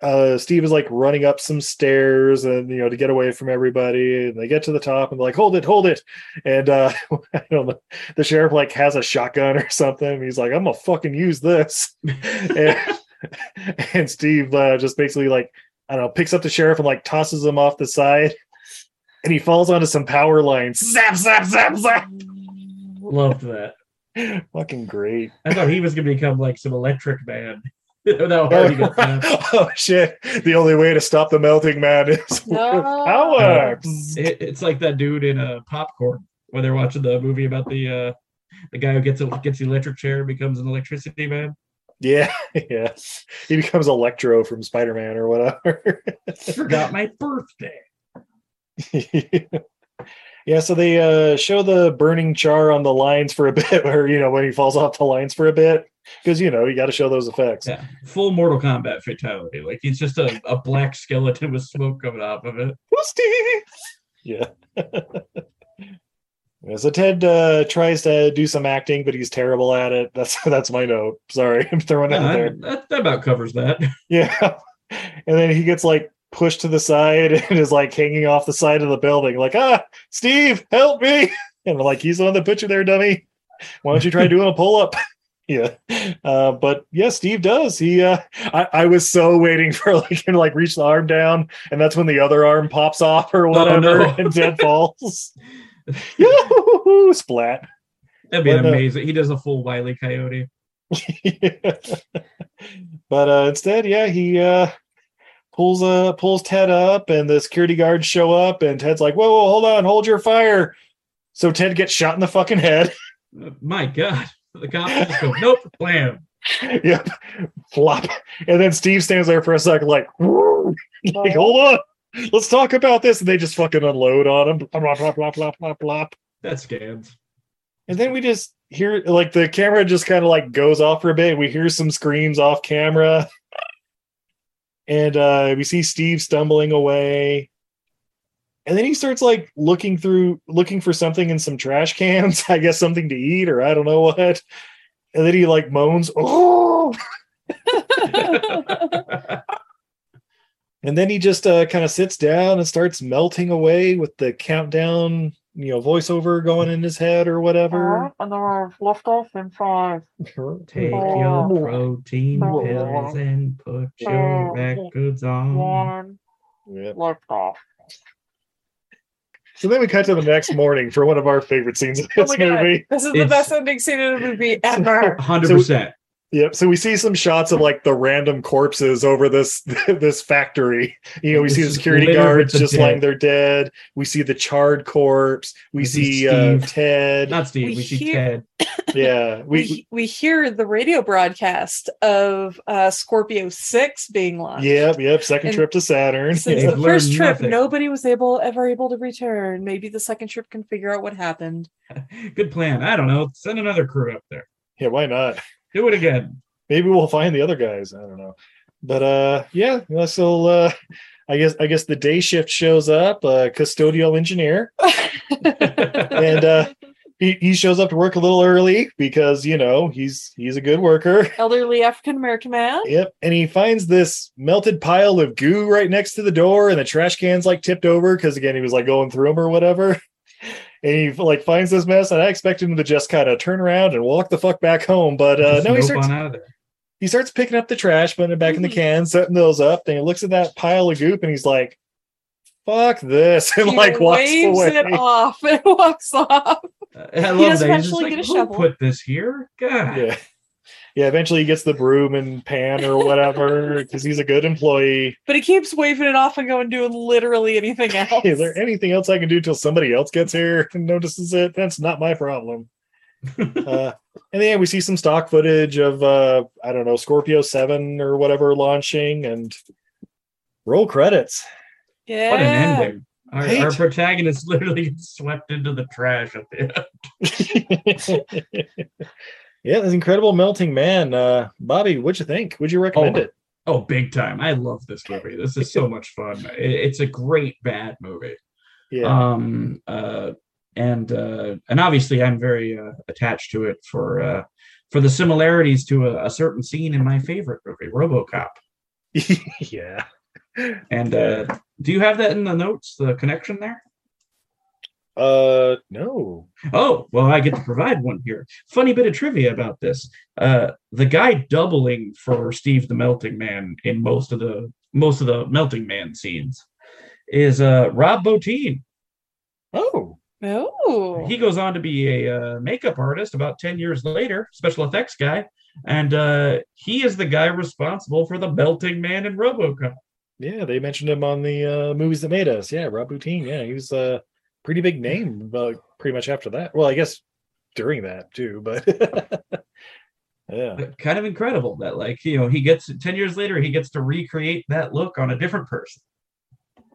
uh, Steve is like running up some stairs and you know to get away from everybody, and they get to the top and they're like, hold it, hold it, and uh, (laughs) I don't know, the sheriff like has a shotgun or something. He's like, I'm gonna fucking use this, (laughs) and, and Steve uh, just basically like I don't know, picks up the sheriff and like tosses him off the side. And he falls onto some power lines. Zap, zap, zap, zap. Loved that. (laughs) Fucking great. I thought he was gonna become like some electric man. With how hard he got snapped. oh shit! The only way to stop the melting man is (laughs) No. power. It, it's like that dude in a popcorn when they're watching the movie about the uh the guy who gets a, gets the electric chair and becomes an electricity man. Yeah, (laughs) yes, He becomes Electro from Spider Man or whatever. Forgot my birthday. yeah, so they uh, show the burning char on the lines for a (laughs) bit, or you know when he falls off the lines for a bit, because you know you got to show those effects. Yeah, full Mortal Kombat fatality. Like he's just a, a black skeleton with smoke coming off of it. Steve. Yeah. (laughs) Yeah, so Ted uh, tries to do some acting, but he's terrible at it. That's (laughs) that's my note. Sorry, I'm throwing it out there. that, that about covers that. Yeah. And then he gets like pushed to the side (laughs) and is like hanging off the side of the building, like, ah, Steve, help me. (laughs) And like, he's on the one that put you there, dummy. Why don't you try doing a pull up? (laughs) Yeah. Uh, but yeah, Steve does. He uh I, I was so waiting for like him to like reach the arm down, and that's when the other arm pops off or whatever no. and Ted falls. Yoo-hoo, Splat. That'd be But, uh, amazing. He does a full Wiley Coyote. but uh instead yeah he uh pulls uh pulls ted up and the security guards show up and ted's like whoa, whoa hold on hold your fire so ted gets shot in the fucking head (laughs) my God, the cops just go, nope, blam. yep flop and then steve stands there for a second like, "Woo." (laughs) like hold on let's talk about this and they just fucking unload on him blah, blah, blah, blah, blah, blah, blah. That scans. And then we just hear like the camera just kind of like goes off for a bit. We hear some screams off camera. And uh we see Steve stumbling away. And then he starts like looking through looking for something in some trash cans, (laughs) I guess something to eat or I don't know what. And then he like moans, "Oh!" (laughs) And then he just uh kind of sits down and starts melting away with the countdown, you know, voiceover going in his head or whatever. and then we're left off in five. Take Oh. your protein Oh. pills and put your Oh. records on. One Yeah. left off. So then we cut to the next morning for one of our favorite scenes of Oh this my god, movie. this is the best ending scene in a movie ever. (laughs) Hundred percent. Yep. So we see some shots of like the random corpses over this (laughs) this factory. You know, we see the security guards the just dead. lying there dead. We see the charred corpse. We, We see see, uh, Ted. Not Steve. We We, see hear- Ted. (coughs) yeah. We, we we hear the radio broadcast of uh Scorpio 6 being launched. yep. Yep. Second And trip to Saturn. Since They've the first trip, nothing. nobody was able ever able to return. Maybe the second trip can figure out what happened. (laughs) Good plan. I don't know. Send another crew up there. yeah. Why not? Do it again. Maybe we'll find the other guys. I don't know. But uh, yeah. So uh, I guess I guess the day shift shows up. Uh, custodial engineer. (laughs) and uh he, he shows up to work a little early because you know he's he's a good worker Elderly African American man. yep and he finds this melted pile of goo right next to the door and the trash can's like tipped over because again he was like going through them or whatever and he like finds this mess and i expect him to just kind of turn around and walk the fuck back home but uh no he starts out of there. he starts picking up the trash putting it back in the Mhm. can setting those up then he looks at that pile of goop and he's like fuck this (laughs) and He like walks waves away (laughs) it off and walks off. Uh, I love does that. He's just eventually like, get a Who shovel. put this here? God. yeah yeah eventually he gets the broom and pan or whatever (laughs) because he's a good employee But he keeps waving it off and going doing literally anything (laughs) else. is there anything else i can do till somebody else gets here (laughs) and notices it that's not my problem uh and then we see some stock footage of uh i don't know scorpio 7 or whatever launching and roll credits yeah. What an ending. Our, Right? our protagonist literally gets swept into the trash at the end. Yeah this incredible melting man uh bobby what'd you think would you recommend Oh, it Oh, big time. I love this movie. This is so much fun. (laughs) It- it's a great bad movie. yeah Um uh and uh and obviously I'm very uh, attached to it for uh for the similarities to a, a certain scene in my favorite movie, RoboCop. (laughs) yeah And uh do you have that in the notes, the connection there? Uh no Oh, well, I get to provide one here. Funny bit of trivia about this. Uh, the guy doubling for Steve the Melting Man in most of the most of the Melting Man scenes is uh, Rob Bottin. oh Oh. He goes on to be a uh, makeup artist about 10 years later, special effects guy, and uh, he is the guy responsible for the Melting Man in RoboCop. Yeah, they mentioned him on the uh, movies that made us. Yeah, Rob Bottin. Yeah, he was a pretty big name uh, pretty much after that. Well, I guess during that too, but (laughs) yeah. But kind of incredible that, like, you know, he gets 10 years later, he gets to recreate that look on a different person.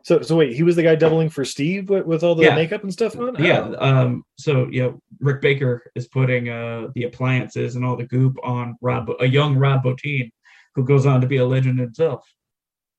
So, so wait, he was the guy doubling for Steve with, with all the Yeah. makeup and stuff on. Yeah. Oh. Um, so you know, Rick Baker is putting uh the appliances and all the goop on Rob, a young Rob Bottin, who goes on to be a legend himself.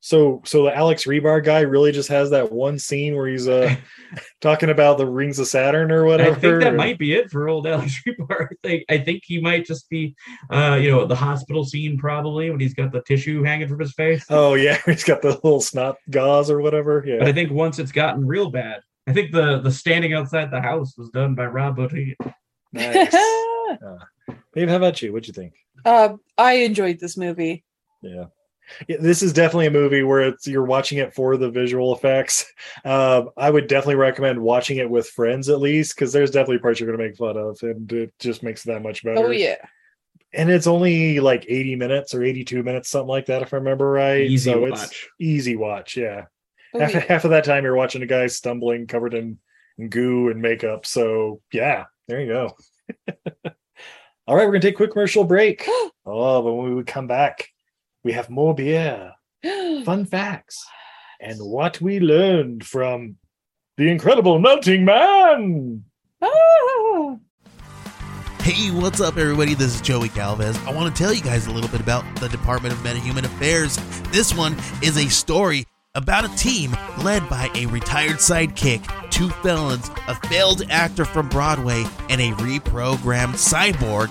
So, so the Alex Rebar guy really just has that one scene where he's uh (laughs) talking about the rings of Saturn or whatever. I think that might be it for old Alex (laughs) Rebar. I think I think he might just be, uh, you know, the hospital scene probably when he's got the tissue hanging from his face. Oh yeah, (laughs) he's got the little snot gauze or whatever. But I think once it's gotten real bad, I think the the standing outside the house was done by Rob Bottin. Nice. Babe, how about you? What'd you think? uh, I enjoyed this movie. Yeah. Yeah, this is definitely a movie where it's you're watching it for the visual effects. (laughs) Um, I would definitely recommend watching it with friends at least because there's definitely parts you're going to make fun of, and it just makes it that much better. Oh yeah. and it's only like 80 minutes or 82 minutes, something like that, if I remember right. Easy so watch. it's easy watch. Yeah, Oh, half, yeah. half of that time you're watching a guy stumbling, covered in, in goo and makeup. So yeah, there you go. (laughs) All right, we're gonna take a quick commercial break. (gasps) oh, but when we come back, we have more beer (gasps) fun facts and what we learned from the incredible melting man. Ah. Hey, what's up, everybody? This is Joey Galvez. I want to tell you guys a little bit about the Department of Metahuman Affairs. This one is a story about a team led by a retired sidekick, two felons, a failed actor from Broadway, and a reprogrammed cyborg.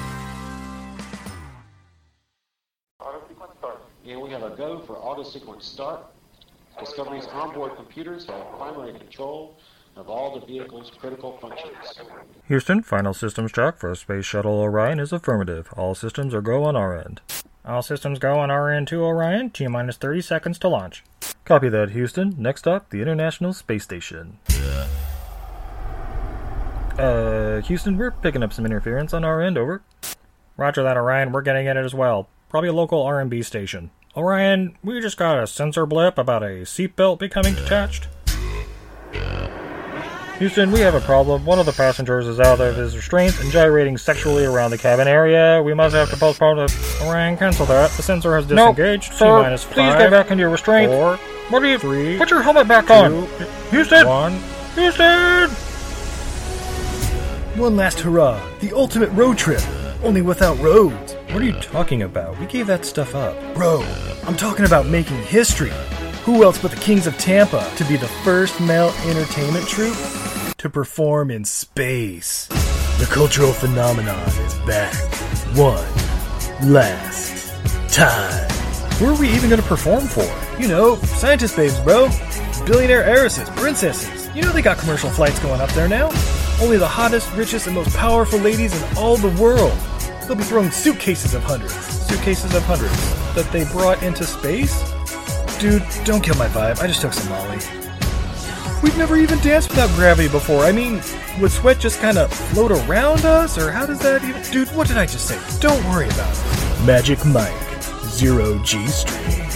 And we have a go for auto sequence start. Discovery's onboard computers have primary control of all the vehicle's critical functions. Houston, final systems check for Space Shuttle Orion is affirmative. All systems are go on our end. All systems go on our end to Orion. T minus 30 seconds to launch. Copy that, Houston. Next up, the International Space Station. Uh, Houston, we're picking up some interference on our end, over. Roger that, Orion. We're getting at it as well. Probably a local RMB station. Orion, we just got a sensor blip about a seatbelt becoming detached. Houston, we have a problem. One of the passengers is out of his restraints and gyrating sexually around the cabin area. We must have to postpone the Orion, cancel that. The sensor has Nope, disengaged. T sir, minus please five, get back into your restraints. Four, What are you? three, Put your helmet back two, on. Houston. one. Houston. One last hurrah. The ultimate road trip. Only without roads. What are you talking about? We gave that stuff up. Bro, I'm talking about making history. Who else but the Kings of Tampa to be the first male entertainment troupe to perform in space? The cultural phenomenon is back. One last time. Who are we even going to perform for? You know, scientist babes, bro. Billionaire heiresses, princesses. You know they got commercial flights going up there now. Only the hottest, richest, and most powerful ladies in all the world. They'll be throwing suitcases of hundreds. Suitcases of hundreds that they brought into space? Dude, don't kill my vibe. I just took some Molly. We've never even danced without gravity before. I mean, would sweat just kind of float around us, or how does that even. Dude, what did I just say? Don't worry about it. Magic Mike, Zero G String.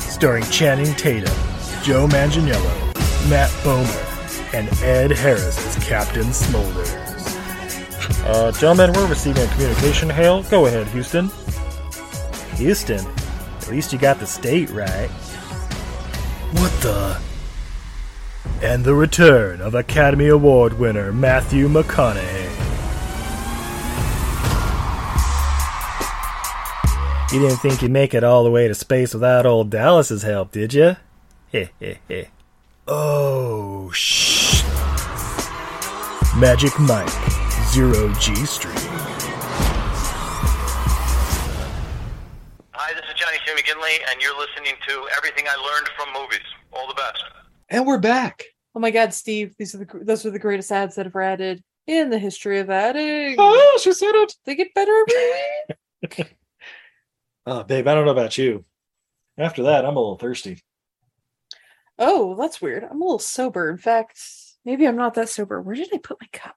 Starring Channing Tatum, Joe Manganiello, Matt Bomer, and Ed Harris as Captain Smolders. Uh, gentlemen, we're receiving a communication hail. Go ahead, Houston. Houston, at least you got the state right. What the? And the return of Academy Award winner Matthew McConaughey. You didn't think you'd make it all the way to space without old Dallas's help, did you? Heh heh heh. Oh, shh. Magic Mike, Zero G Street. Hi, this is Johnny C. McGinley, and you're listening to Everything I Learned from Movies. All the best. And we're back. Oh my God, Steve! These are the those are the greatest ads that have added in the history of adding. Oh, she said it. They get better every week. Oh, (laughs) babe, I don't know about you. After that, I'm a little thirsty. Oh, that's weird. I'm a little sober. In fact, maybe I'm not that sober. Where did I put my cup?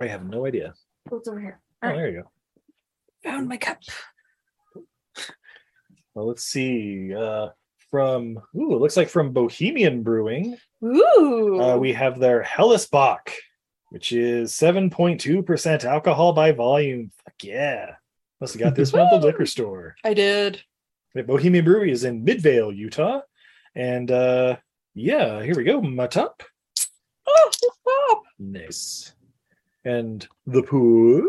I have no idea. Oh, it's over here. Oh, there you go. Found my cup. Well, let's see. Uh, from ooh, it looks like from Bohemian Brewing. Ooh. Uh, we have their Hellesbach, which is 7.2% alcohol by volume. Fuck yeah. Must have got this one at the (laughs) liquor store. I did. The Bohemian Brewery is in Midvale, Utah. And uh yeah, here we go. Matop. Oh, stop. Nice. And the pool.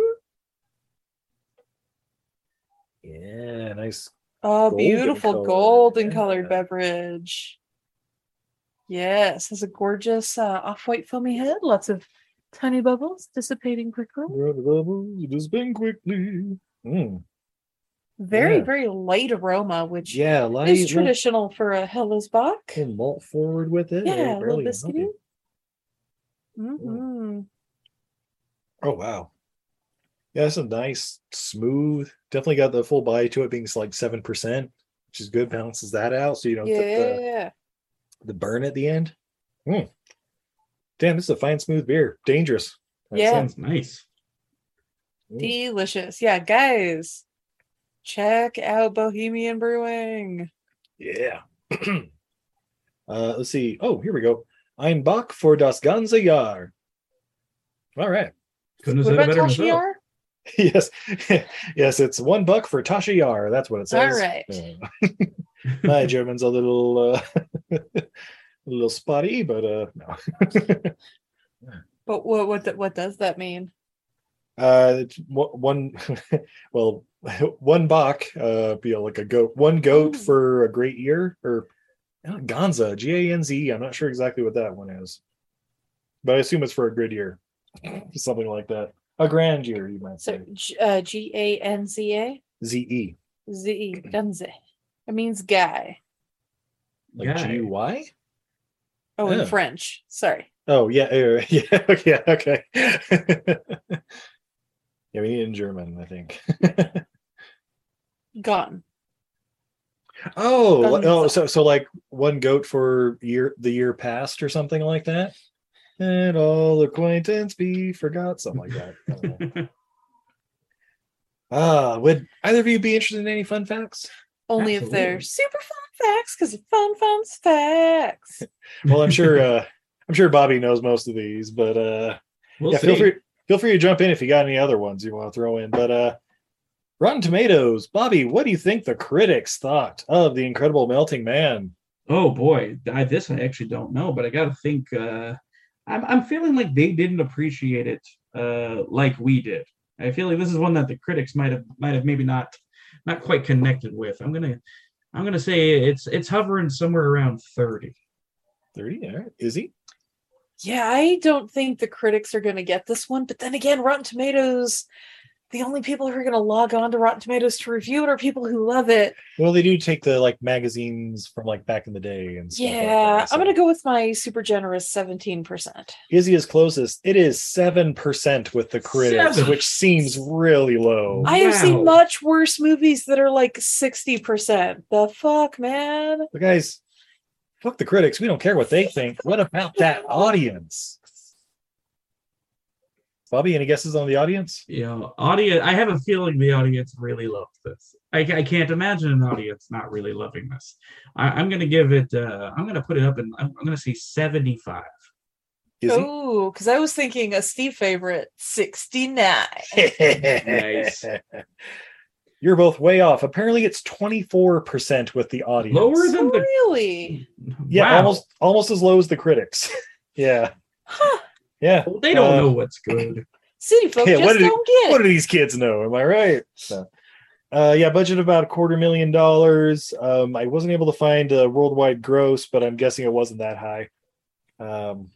Yeah, nice. Oh, golden beautiful color. golden colored beverage. Yes, has a gorgeous uh, off-white foamy head. Lots of tiny bubbles dissipating quickly. Bubbles, been quickly. Mm. Very, Yeah. very light aroma, which Yeah, light, is light- traditional for a Hellesbach. And malt forward with it. Yeah, a little biscuity. Nothing. hmm Oh wow. Yeah, it's a nice, smooth. Definitely got the full body to it being like seven percent, which is good. Balances that out so you don't get the, Yeah. the burn at the end. Mm. Damn, this is a fine, smooth beer. Dangerous. That Yeah. sounds- nice. Delicious. Yeah, guys, check out Bohemian Brewing. Yeah. (clears throat) uh, let's see. Oh, here we go. Ein Bach for das ganze Jahr. All right. Couldn't have said it about better myself. Tasha Yar? (laughs) yes, (laughs) yes, it's one buck for Tasha Yar. That's what it says. All right. Uh, (laughs) my German's a little, uh, a little spotty, but uh, no. But what what th- what does that mean? uh, it's one- one, well, one buck, uh, be like a goat, one goat for a great year, or Ganza, G A N Z. I'm not sure exactly what that one is, but I assume it's for a good year, something like that. A grand year, you might So say. G- uh, G A N Z A Z E. Z E Ganze. It means guy. Like Guy. G U Y? Oh, in. French. Sorry. Oh yeah, yeah, yeah, (laughs) okay. (laughs) yeah, we need it in German, I think. (laughs) Gone. Oh, Doesn't oh, so so like one goat for year the year past or something like that. And all acquaintance be forgot, something like that. I don't. (laughs) Ah, would either of you be interested in any fun facts? Only if they're super fun facts, because fun fun facts. (laughs) Well, I'm sure uh I'm sure Bobby knows most of these, but uh We'll yeah, feel free feel free to jump in if you got any other ones you want to throw in. But uh Rotten Tomatoes, Bobby, what do you think the critics thought of the Incredible Melting Man? Oh boy, I, this I actually don't know, but I got to think. Uh, I'm I'm feeling like they didn't appreciate it uh, like we did. I feel like this is one that the critics might have might have maybe not not quite connected with. I'm gonna I'm gonna say it's it's hovering somewhere around thirty. 30, all right. Is he? Yeah, I don't think the critics are going to get this one. But then again, Rotten Tomatoes, the only people who are going to log on to Rotten Tomatoes to review it are people who love it. Well, they do take the like magazines from like back in the day and stuff. like Yeah, that, so- I'm going to go with my super generous 17%. Izzy is closest. It is seven percent with the critics, Seven. which seems really low. I have seen much worse movies that are like 60%. The fuck, man? But guys, fuck the critics. We don't care what they think. What about that audience? Bobby, any guesses on the audience? Yeah, audience. I have a feeling the audience really loved this. I, I can't imagine an audience not really loving this. I, I'm gonna give it. Uh, I'm gonna put it up, and I'm, I'm gonna say 75. Oh, because I was thinking a Steve favorite, 69. (laughs) Nice. (laughs) You're both way off. Apparently, it's 24% with the audience. Lower than the Really? Yeah, Wow. almost almost as low as the critics. (laughs) yeah. Huh. Yeah. Well, they don't Uh, know what's good. (laughs) City folk Yeah, just what did, don't get what do these kids know? Am I right? So, uh, yeah, budget about a quarter million dollars. Um, I wasn't able to find a worldwide gross, but I'm guessing it wasn't that high. Um,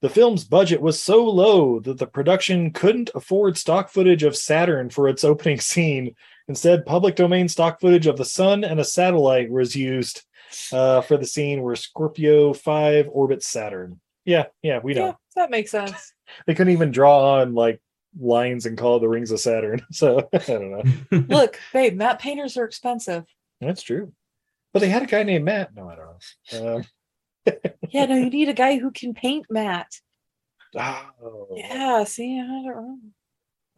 the film's budget was so low that the production couldn't afford stock footage of Saturn for its opening scene. Instead, public domain stock footage of the sun and a satellite was used uh, for the scene where Scorpio 5 orbits Saturn. Yeah, yeah, we know Yeah, that makes sense. they couldn't even draw on like lines and call the rings of Saturn. (laughs) So I don't know. (laughs) Look, babe, matte painters are expensive. That's true. But they had a guy named Matt. No, I don't know. Um, (laughs) Yeah, no, you need a guy who can paint matte. oh. Yeah, see, I don't know.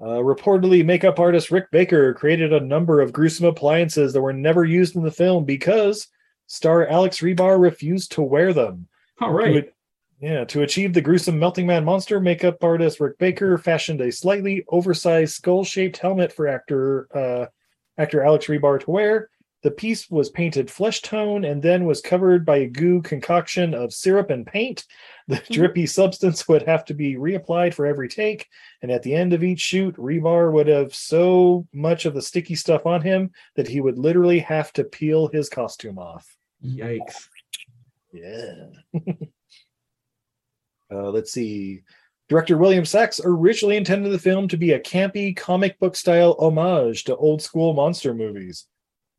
Uh, reportedly, makeup artist Rick Baker created a number of gruesome appliances that were never used in the film because star Alex Rebar refused to wear them. All right. To right. a- yeah, to achieve the gruesome melting man monster, makeup artist Rick Baker fashioned a slightly oversized skull-shaped helmet for actor uh, actor Alex Rebar to wear. The piece was painted flesh tone and then was covered by a goo concoction of syrup and paint. The (laughs) drippy substance would have to be reapplied for every take, and at the end of each shoot, Rebar would have so much of the sticky stuff on him that he would literally have to peel his costume off. Yikes. Yeah. (laughs) uh, let's see. Director William Sachs originally intended the film to be a campy comic book style homage to old school monster movies.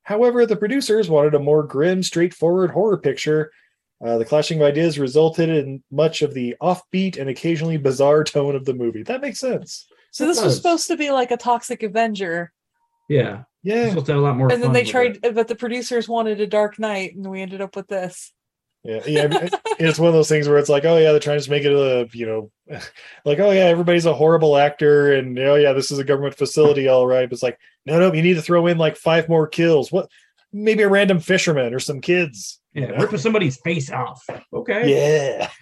However, the producers wanted a more grim, straightforward horror picture. Uh, the clashing of ideas resulted in much of the offbeat and occasionally bizarre tone of the movie. That makes sense. So It this was supposed to be like a toxic Avenger. Yeah. Yeah. Supposed to have a lot more and then they tried it. but the producers wanted a dark knight and we ended up with this. Yeah, yeah. it's one of those things where it's like, oh yeah, they're trying to make it a, you know, (laughs) like oh yeah, everybody's a horrible actor, and oh yeah, this is a government facility, all right. But it's like, no, no, you need to throw in like five more kills. What? Maybe a random fisherman or some kids. you know? ripping somebody's face off. Okay. Yeah. (laughs)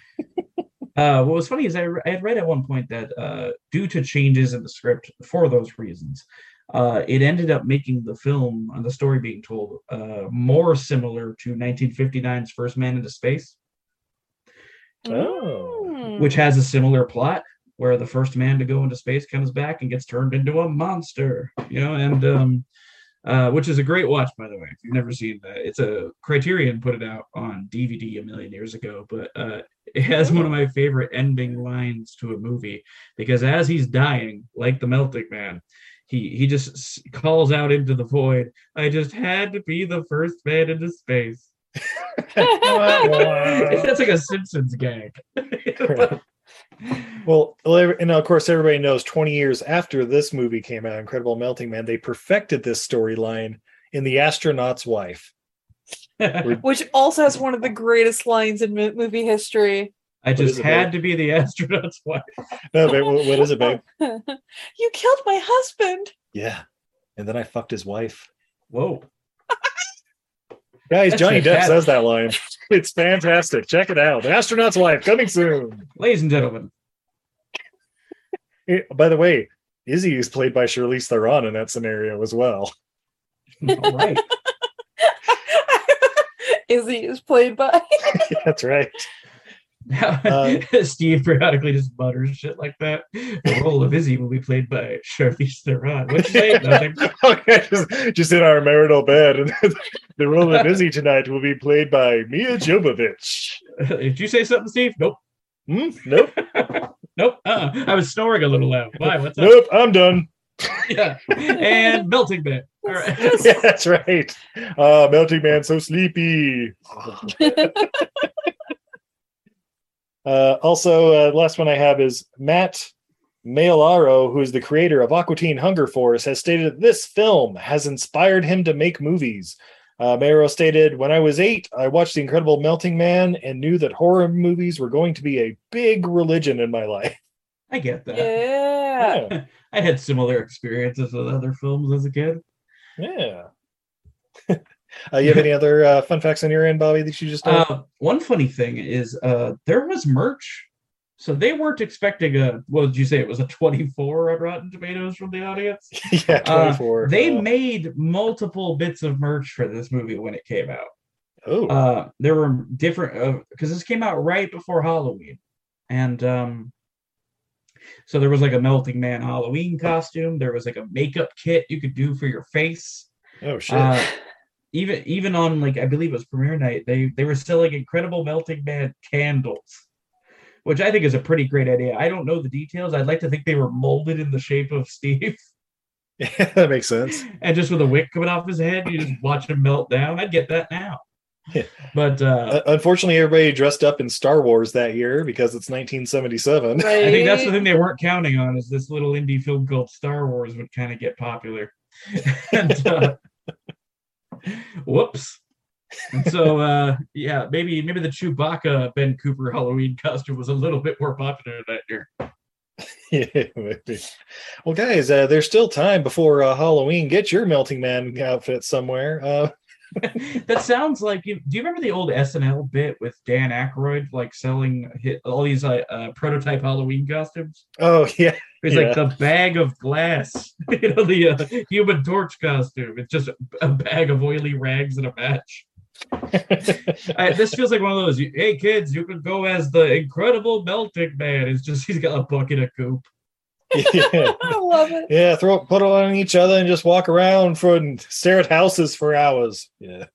Uh, what was funny is I, I had read at one point that uh, due to changes in the script for those reasons, uh, it ended up making the film and the story being told uh, more similar to 1959's First Man into Space, Oh. Which has a similar plot where the first man to go into space comes back and gets turned into a monster, you know, and um, uh, which is a great watch, by the way. If you've never seen that, it's a Criterion put it out on DVD a million years ago, but uh, it has one of my favorite ending lines to a movie because as he's dying, like the melting man, he he just calls out into the void. I just had to be the first man into space. (laughs) (laughs) That's like a Simpsons gag. (laughs) Well, and of course, everybody knows 20 years after this movie came out, Incredible Melting Man, they perfected this storyline in The Astronaut's Wife. Which also has one of the greatest lines in movie history. I just is it, had babe? to be the (laughs) astronaut's wife. No, babe, what what is it, babe? (laughs) you killed my husband. Yeah. And then I fucked his wife. Whoa. Guys, That's Johnny Depp says that line. (laughs) It's fantastic. Check it out. The Astronaut's Wife coming soon. Ladies and gentlemen. Eh, By the way, Izzy is played by Charlize Theron in that scenario as well. All right. Izzy is played by. That's right. (laughs) Steve periodically just mutters shit like that. The role of Izzy will be played by Charlize Theron. What you say? (laughs) Nothing. okay, just, just in our marital bed. And (laughs) the role of Izzy tonight will be played by Mia Jovovich. Did you say something, Steve? Nope. Hmm? Nope. Nope. Uh-uh. I was snoring a little loud. Why? What's up? Nope, I'm done. Yeah. And melting man. All right. Yeah, that's right. Uh, Melting Man, so sleepy. Uh, also, uh, last one I have is Matt Maiellaro, who is the creator of Aqua Teen Hunger Force, has stated that this film has inspired him to make movies. Uh, Mailaro stated, When I was eight, I watched The Incredible Melting Man and knew that horror movies were going to be a big religion in my life. (laughs) I get that. Yeah. (laughs) I had similar experiences with other films as a kid. Yeah. (laughs) uh, you have any other uh, fun facts on your end, Bobby, that you just? Uh, one funny thing is uh, there was merch. So they weren't expecting a, what did you say? It was a 24 on Rotten Tomatoes from the audience? (laughs) yeah, Uh, 24. they made multiple bits of merch for this movie when it came out. oh, Uh, there were different, because this came out right before Halloween. And um, so there was like a Melting Man Halloween costume. There was like a makeup kit you could do for your face. oh shit. Uh, even even on like I believe it was premiere night, they they were selling incredible melting man candles, which I think is a pretty great idea. I don't know the details. I'd like to think they were molded in the shape of Steve, Yeah, (laughs) that makes sense. (laughs) and just with a wick coming off his head, you just watch him melt down. I'd get that now. Yeah. But uh, Uh, unfortunately, everybody dressed up in Star Wars that year because it's 1977. I think that's the thing they weren't counting on is this little indie film called Star Wars would kind of get popular. (laughs) and, uh, whoops. And so (laughs) uh yeah, maybe maybe the Chewbacca Ben Cooper Halloween costume was a little bit more popular that year. (laughs) yeah, maybe. Well, guys, uh, there's still time before uh, Halloween. Get your Melting Man outfit somewhere. (laughs) That sounds like you do you remember the old SNL bit with Dan Aykroyd like selling hit, all these uh, uh, prototype Halloween costumes? oh yeah, It's yeah. like the bag of glass, (laughs) you know, the uh, Human Torch costume. It's just a bag of oily rags and a match. I, this feels like one of those. Hey kids, you can go as the Incredible Melting Man. It's just he's got a bucket of goop. Yeah. (laughs) I love it. Yeah, throw put it on each other and just walk around for and stare at houses for hours. Yeah.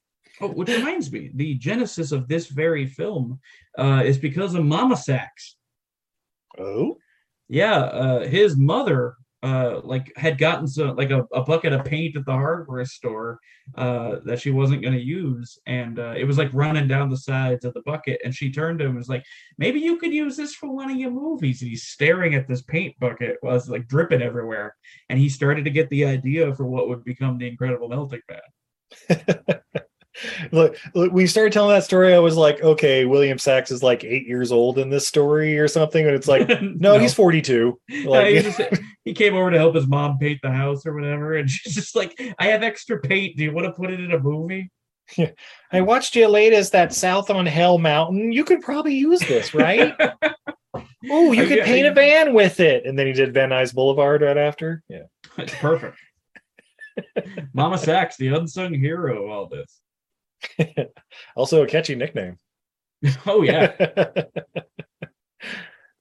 Oh, which reminds me, the genesis of this very film uh, is because of Mama Sachs. Oh. Yeah, uh, his mother uh, like had gotten some like a, a bucket of paint at the hardware store uh, that she wasn't going to use, and uh, it was like running down the sides of the bucket. And she turned to him and was like, "Maybe you could use this for one of your movies." And he's staring at this paint bucket, it's like dripping everywhere, and he started to get the idea for what would become the Incredible Melting Man. (laughs) Look, look, when you started telling that story, I was like, okay, William Sachs is like eight years old in this story or something. And it's like, (laughs) no, No. he's 42. Yeah, (laughs) Like, he, (laughs) just- he came over to help his mom paint the house or whatever, and she's just like, "I have extra paint. Do you want to put it in a movie?" I watched your latest, that South of Hell Mountain. You could probably use this, right? Oh, you Are could you- paint are a van with it. And then he did Van Nuys Boulevard right after. Yeah. It's perfect. Mama Sachs, the unsung hero of all this. (laughs) Also a catchy nickname. (laughs) Oh yeah. (laughs)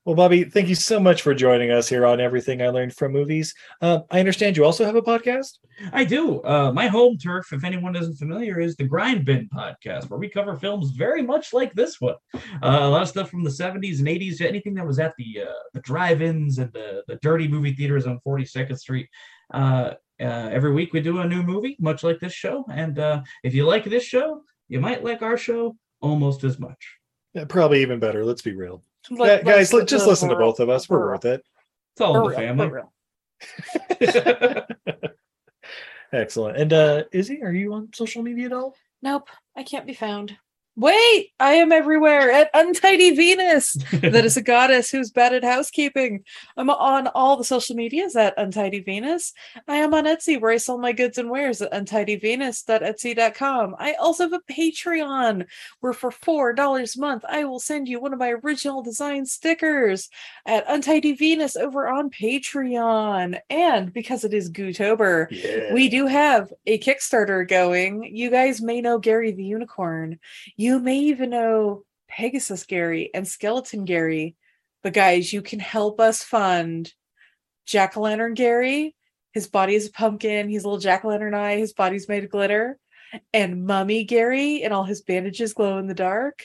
well, Bobby, thank you so much for joining us here on Everything I Learned from Movies. Uh, I understand you also have a podcast. I do. Uh, my home turf, if anyone isn't familiar, is the Grind Bin podcast, where we cover films very much like this one. Uh, a lot of stuff from the 70s and 80s, anything that was at the uh, the drive-ins and the, the dirty movie theaters on 42nd Street. Uh, uh, every week we do a new movie, much like this show. And uh, if you like this show, you might like our show almost as much. Yeah, probably even better. Let's be real. Let- Yeah, guys, let's- just listen to both of us. We're worth it. It's all For in the family. real. (laughs) (laughs) Excellent. And uh Izzy, are you on social media at all? Nope, I can't be found. Wait, I am everywhere at Untidy Venus. that is a (laughs) goddess who's bad at housekeeping. I'm on all the social medias at Untidy Venus. I am on Etsy where I sell my goods and wares at untidyvenus.etsy.com. I also have a Patreon where for $4 a month I will send you one of my original design stickers at Untidy Venus over on Patreon. And because it is Gootober, we do have a Kickstarter going. You guys may know Gary the Unicorn. You may even know Pegasus Gary and Skeleton Gary. But guys, you can help us fund Jack o' Lantern Gary. His body is a pumpkin. He's a little jack o' lantern eye. His body's made of glitter. And Mummy Gary and all his bandages glow in the dark.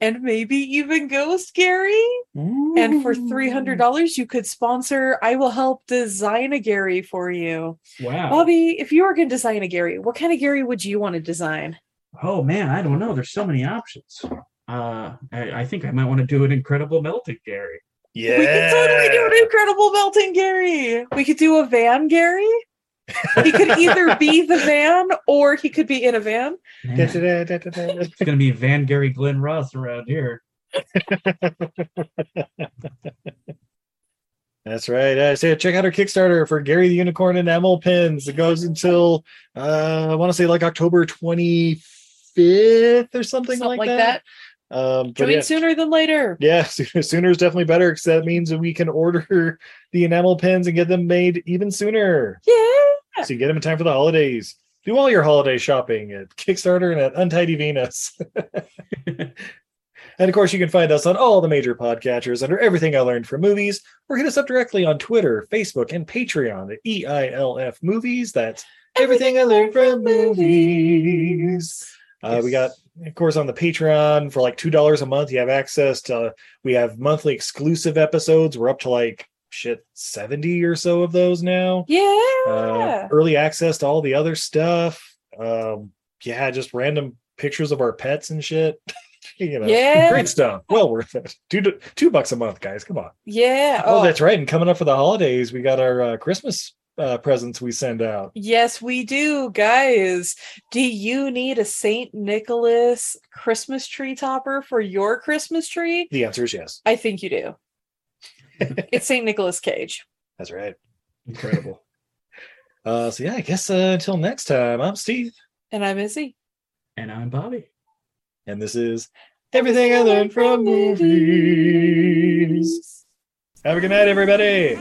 And maybe even Ghost Gary. And for $300, you could sponsor I Will Help Design a Gary for you. Wow. Bobby, if you were going to design a Gary, what kind of Gary would you want to design? Oh man, I don't know. There's so many options. Uh, I, I think I might want to do an incredible melting Gary. Yeah, we could totally do an incredible melting Gary. We could do a van Gary. He could either be the van or he could be in a van. It's gonna be Van Gary Glenn Ross around here. (laughs) That's right. Uh, so check out our Kickstarter for Gary the Unicorn and enamel pins. It goes until uh, I want to say like October 25th or something, Something like, like that. Um, but Join yeah, sooner than later. yeah, (laughs) sooner, sooner is definitely better because that means that we can order (laughs) the enamel pins and get them made even sooner. Yeah. So you get them in time for the holidays. Do all your holiday shopping at Kickstarter and at Untidy Venus. (laughs) and of course, you can find us on all the major podcatchers under Everything I Learned from Movies, or hit us up directly on Twitter, Facebook, and Patreon at E EILF Movies. That's Everything I Learned from Movies. Uh, we got, of course, on the Patreon for like two dollars a month. You have access to. We have monthly exclusive episodes. We're up to like shit seventy or so of those now. Yeah. Uh, early access to all the other stuff. Um, yeah, just random pictures of our pets and shit. (laughs) you know, Yeah. great stuff. Well worth it. Two two bucks a month, guys. Come on. yeah. Oh, that's right. And coming up for the holidays, we got our uh, Christmas uh, presents we send out. Yes, we do, guys. Do you need a St. Nicholas Christmas tree topper for your Christmas tree? The answer is yes. I think you do. (laughs) it's St. Nicholas Cage. That's right. Incredible. (laughs) Uh, so yeah, I guess uh, until next time, I'm Steve, And I'm Izzy. And I'm Bobby. and this is everything I learned from movies. Have a good night, everybody.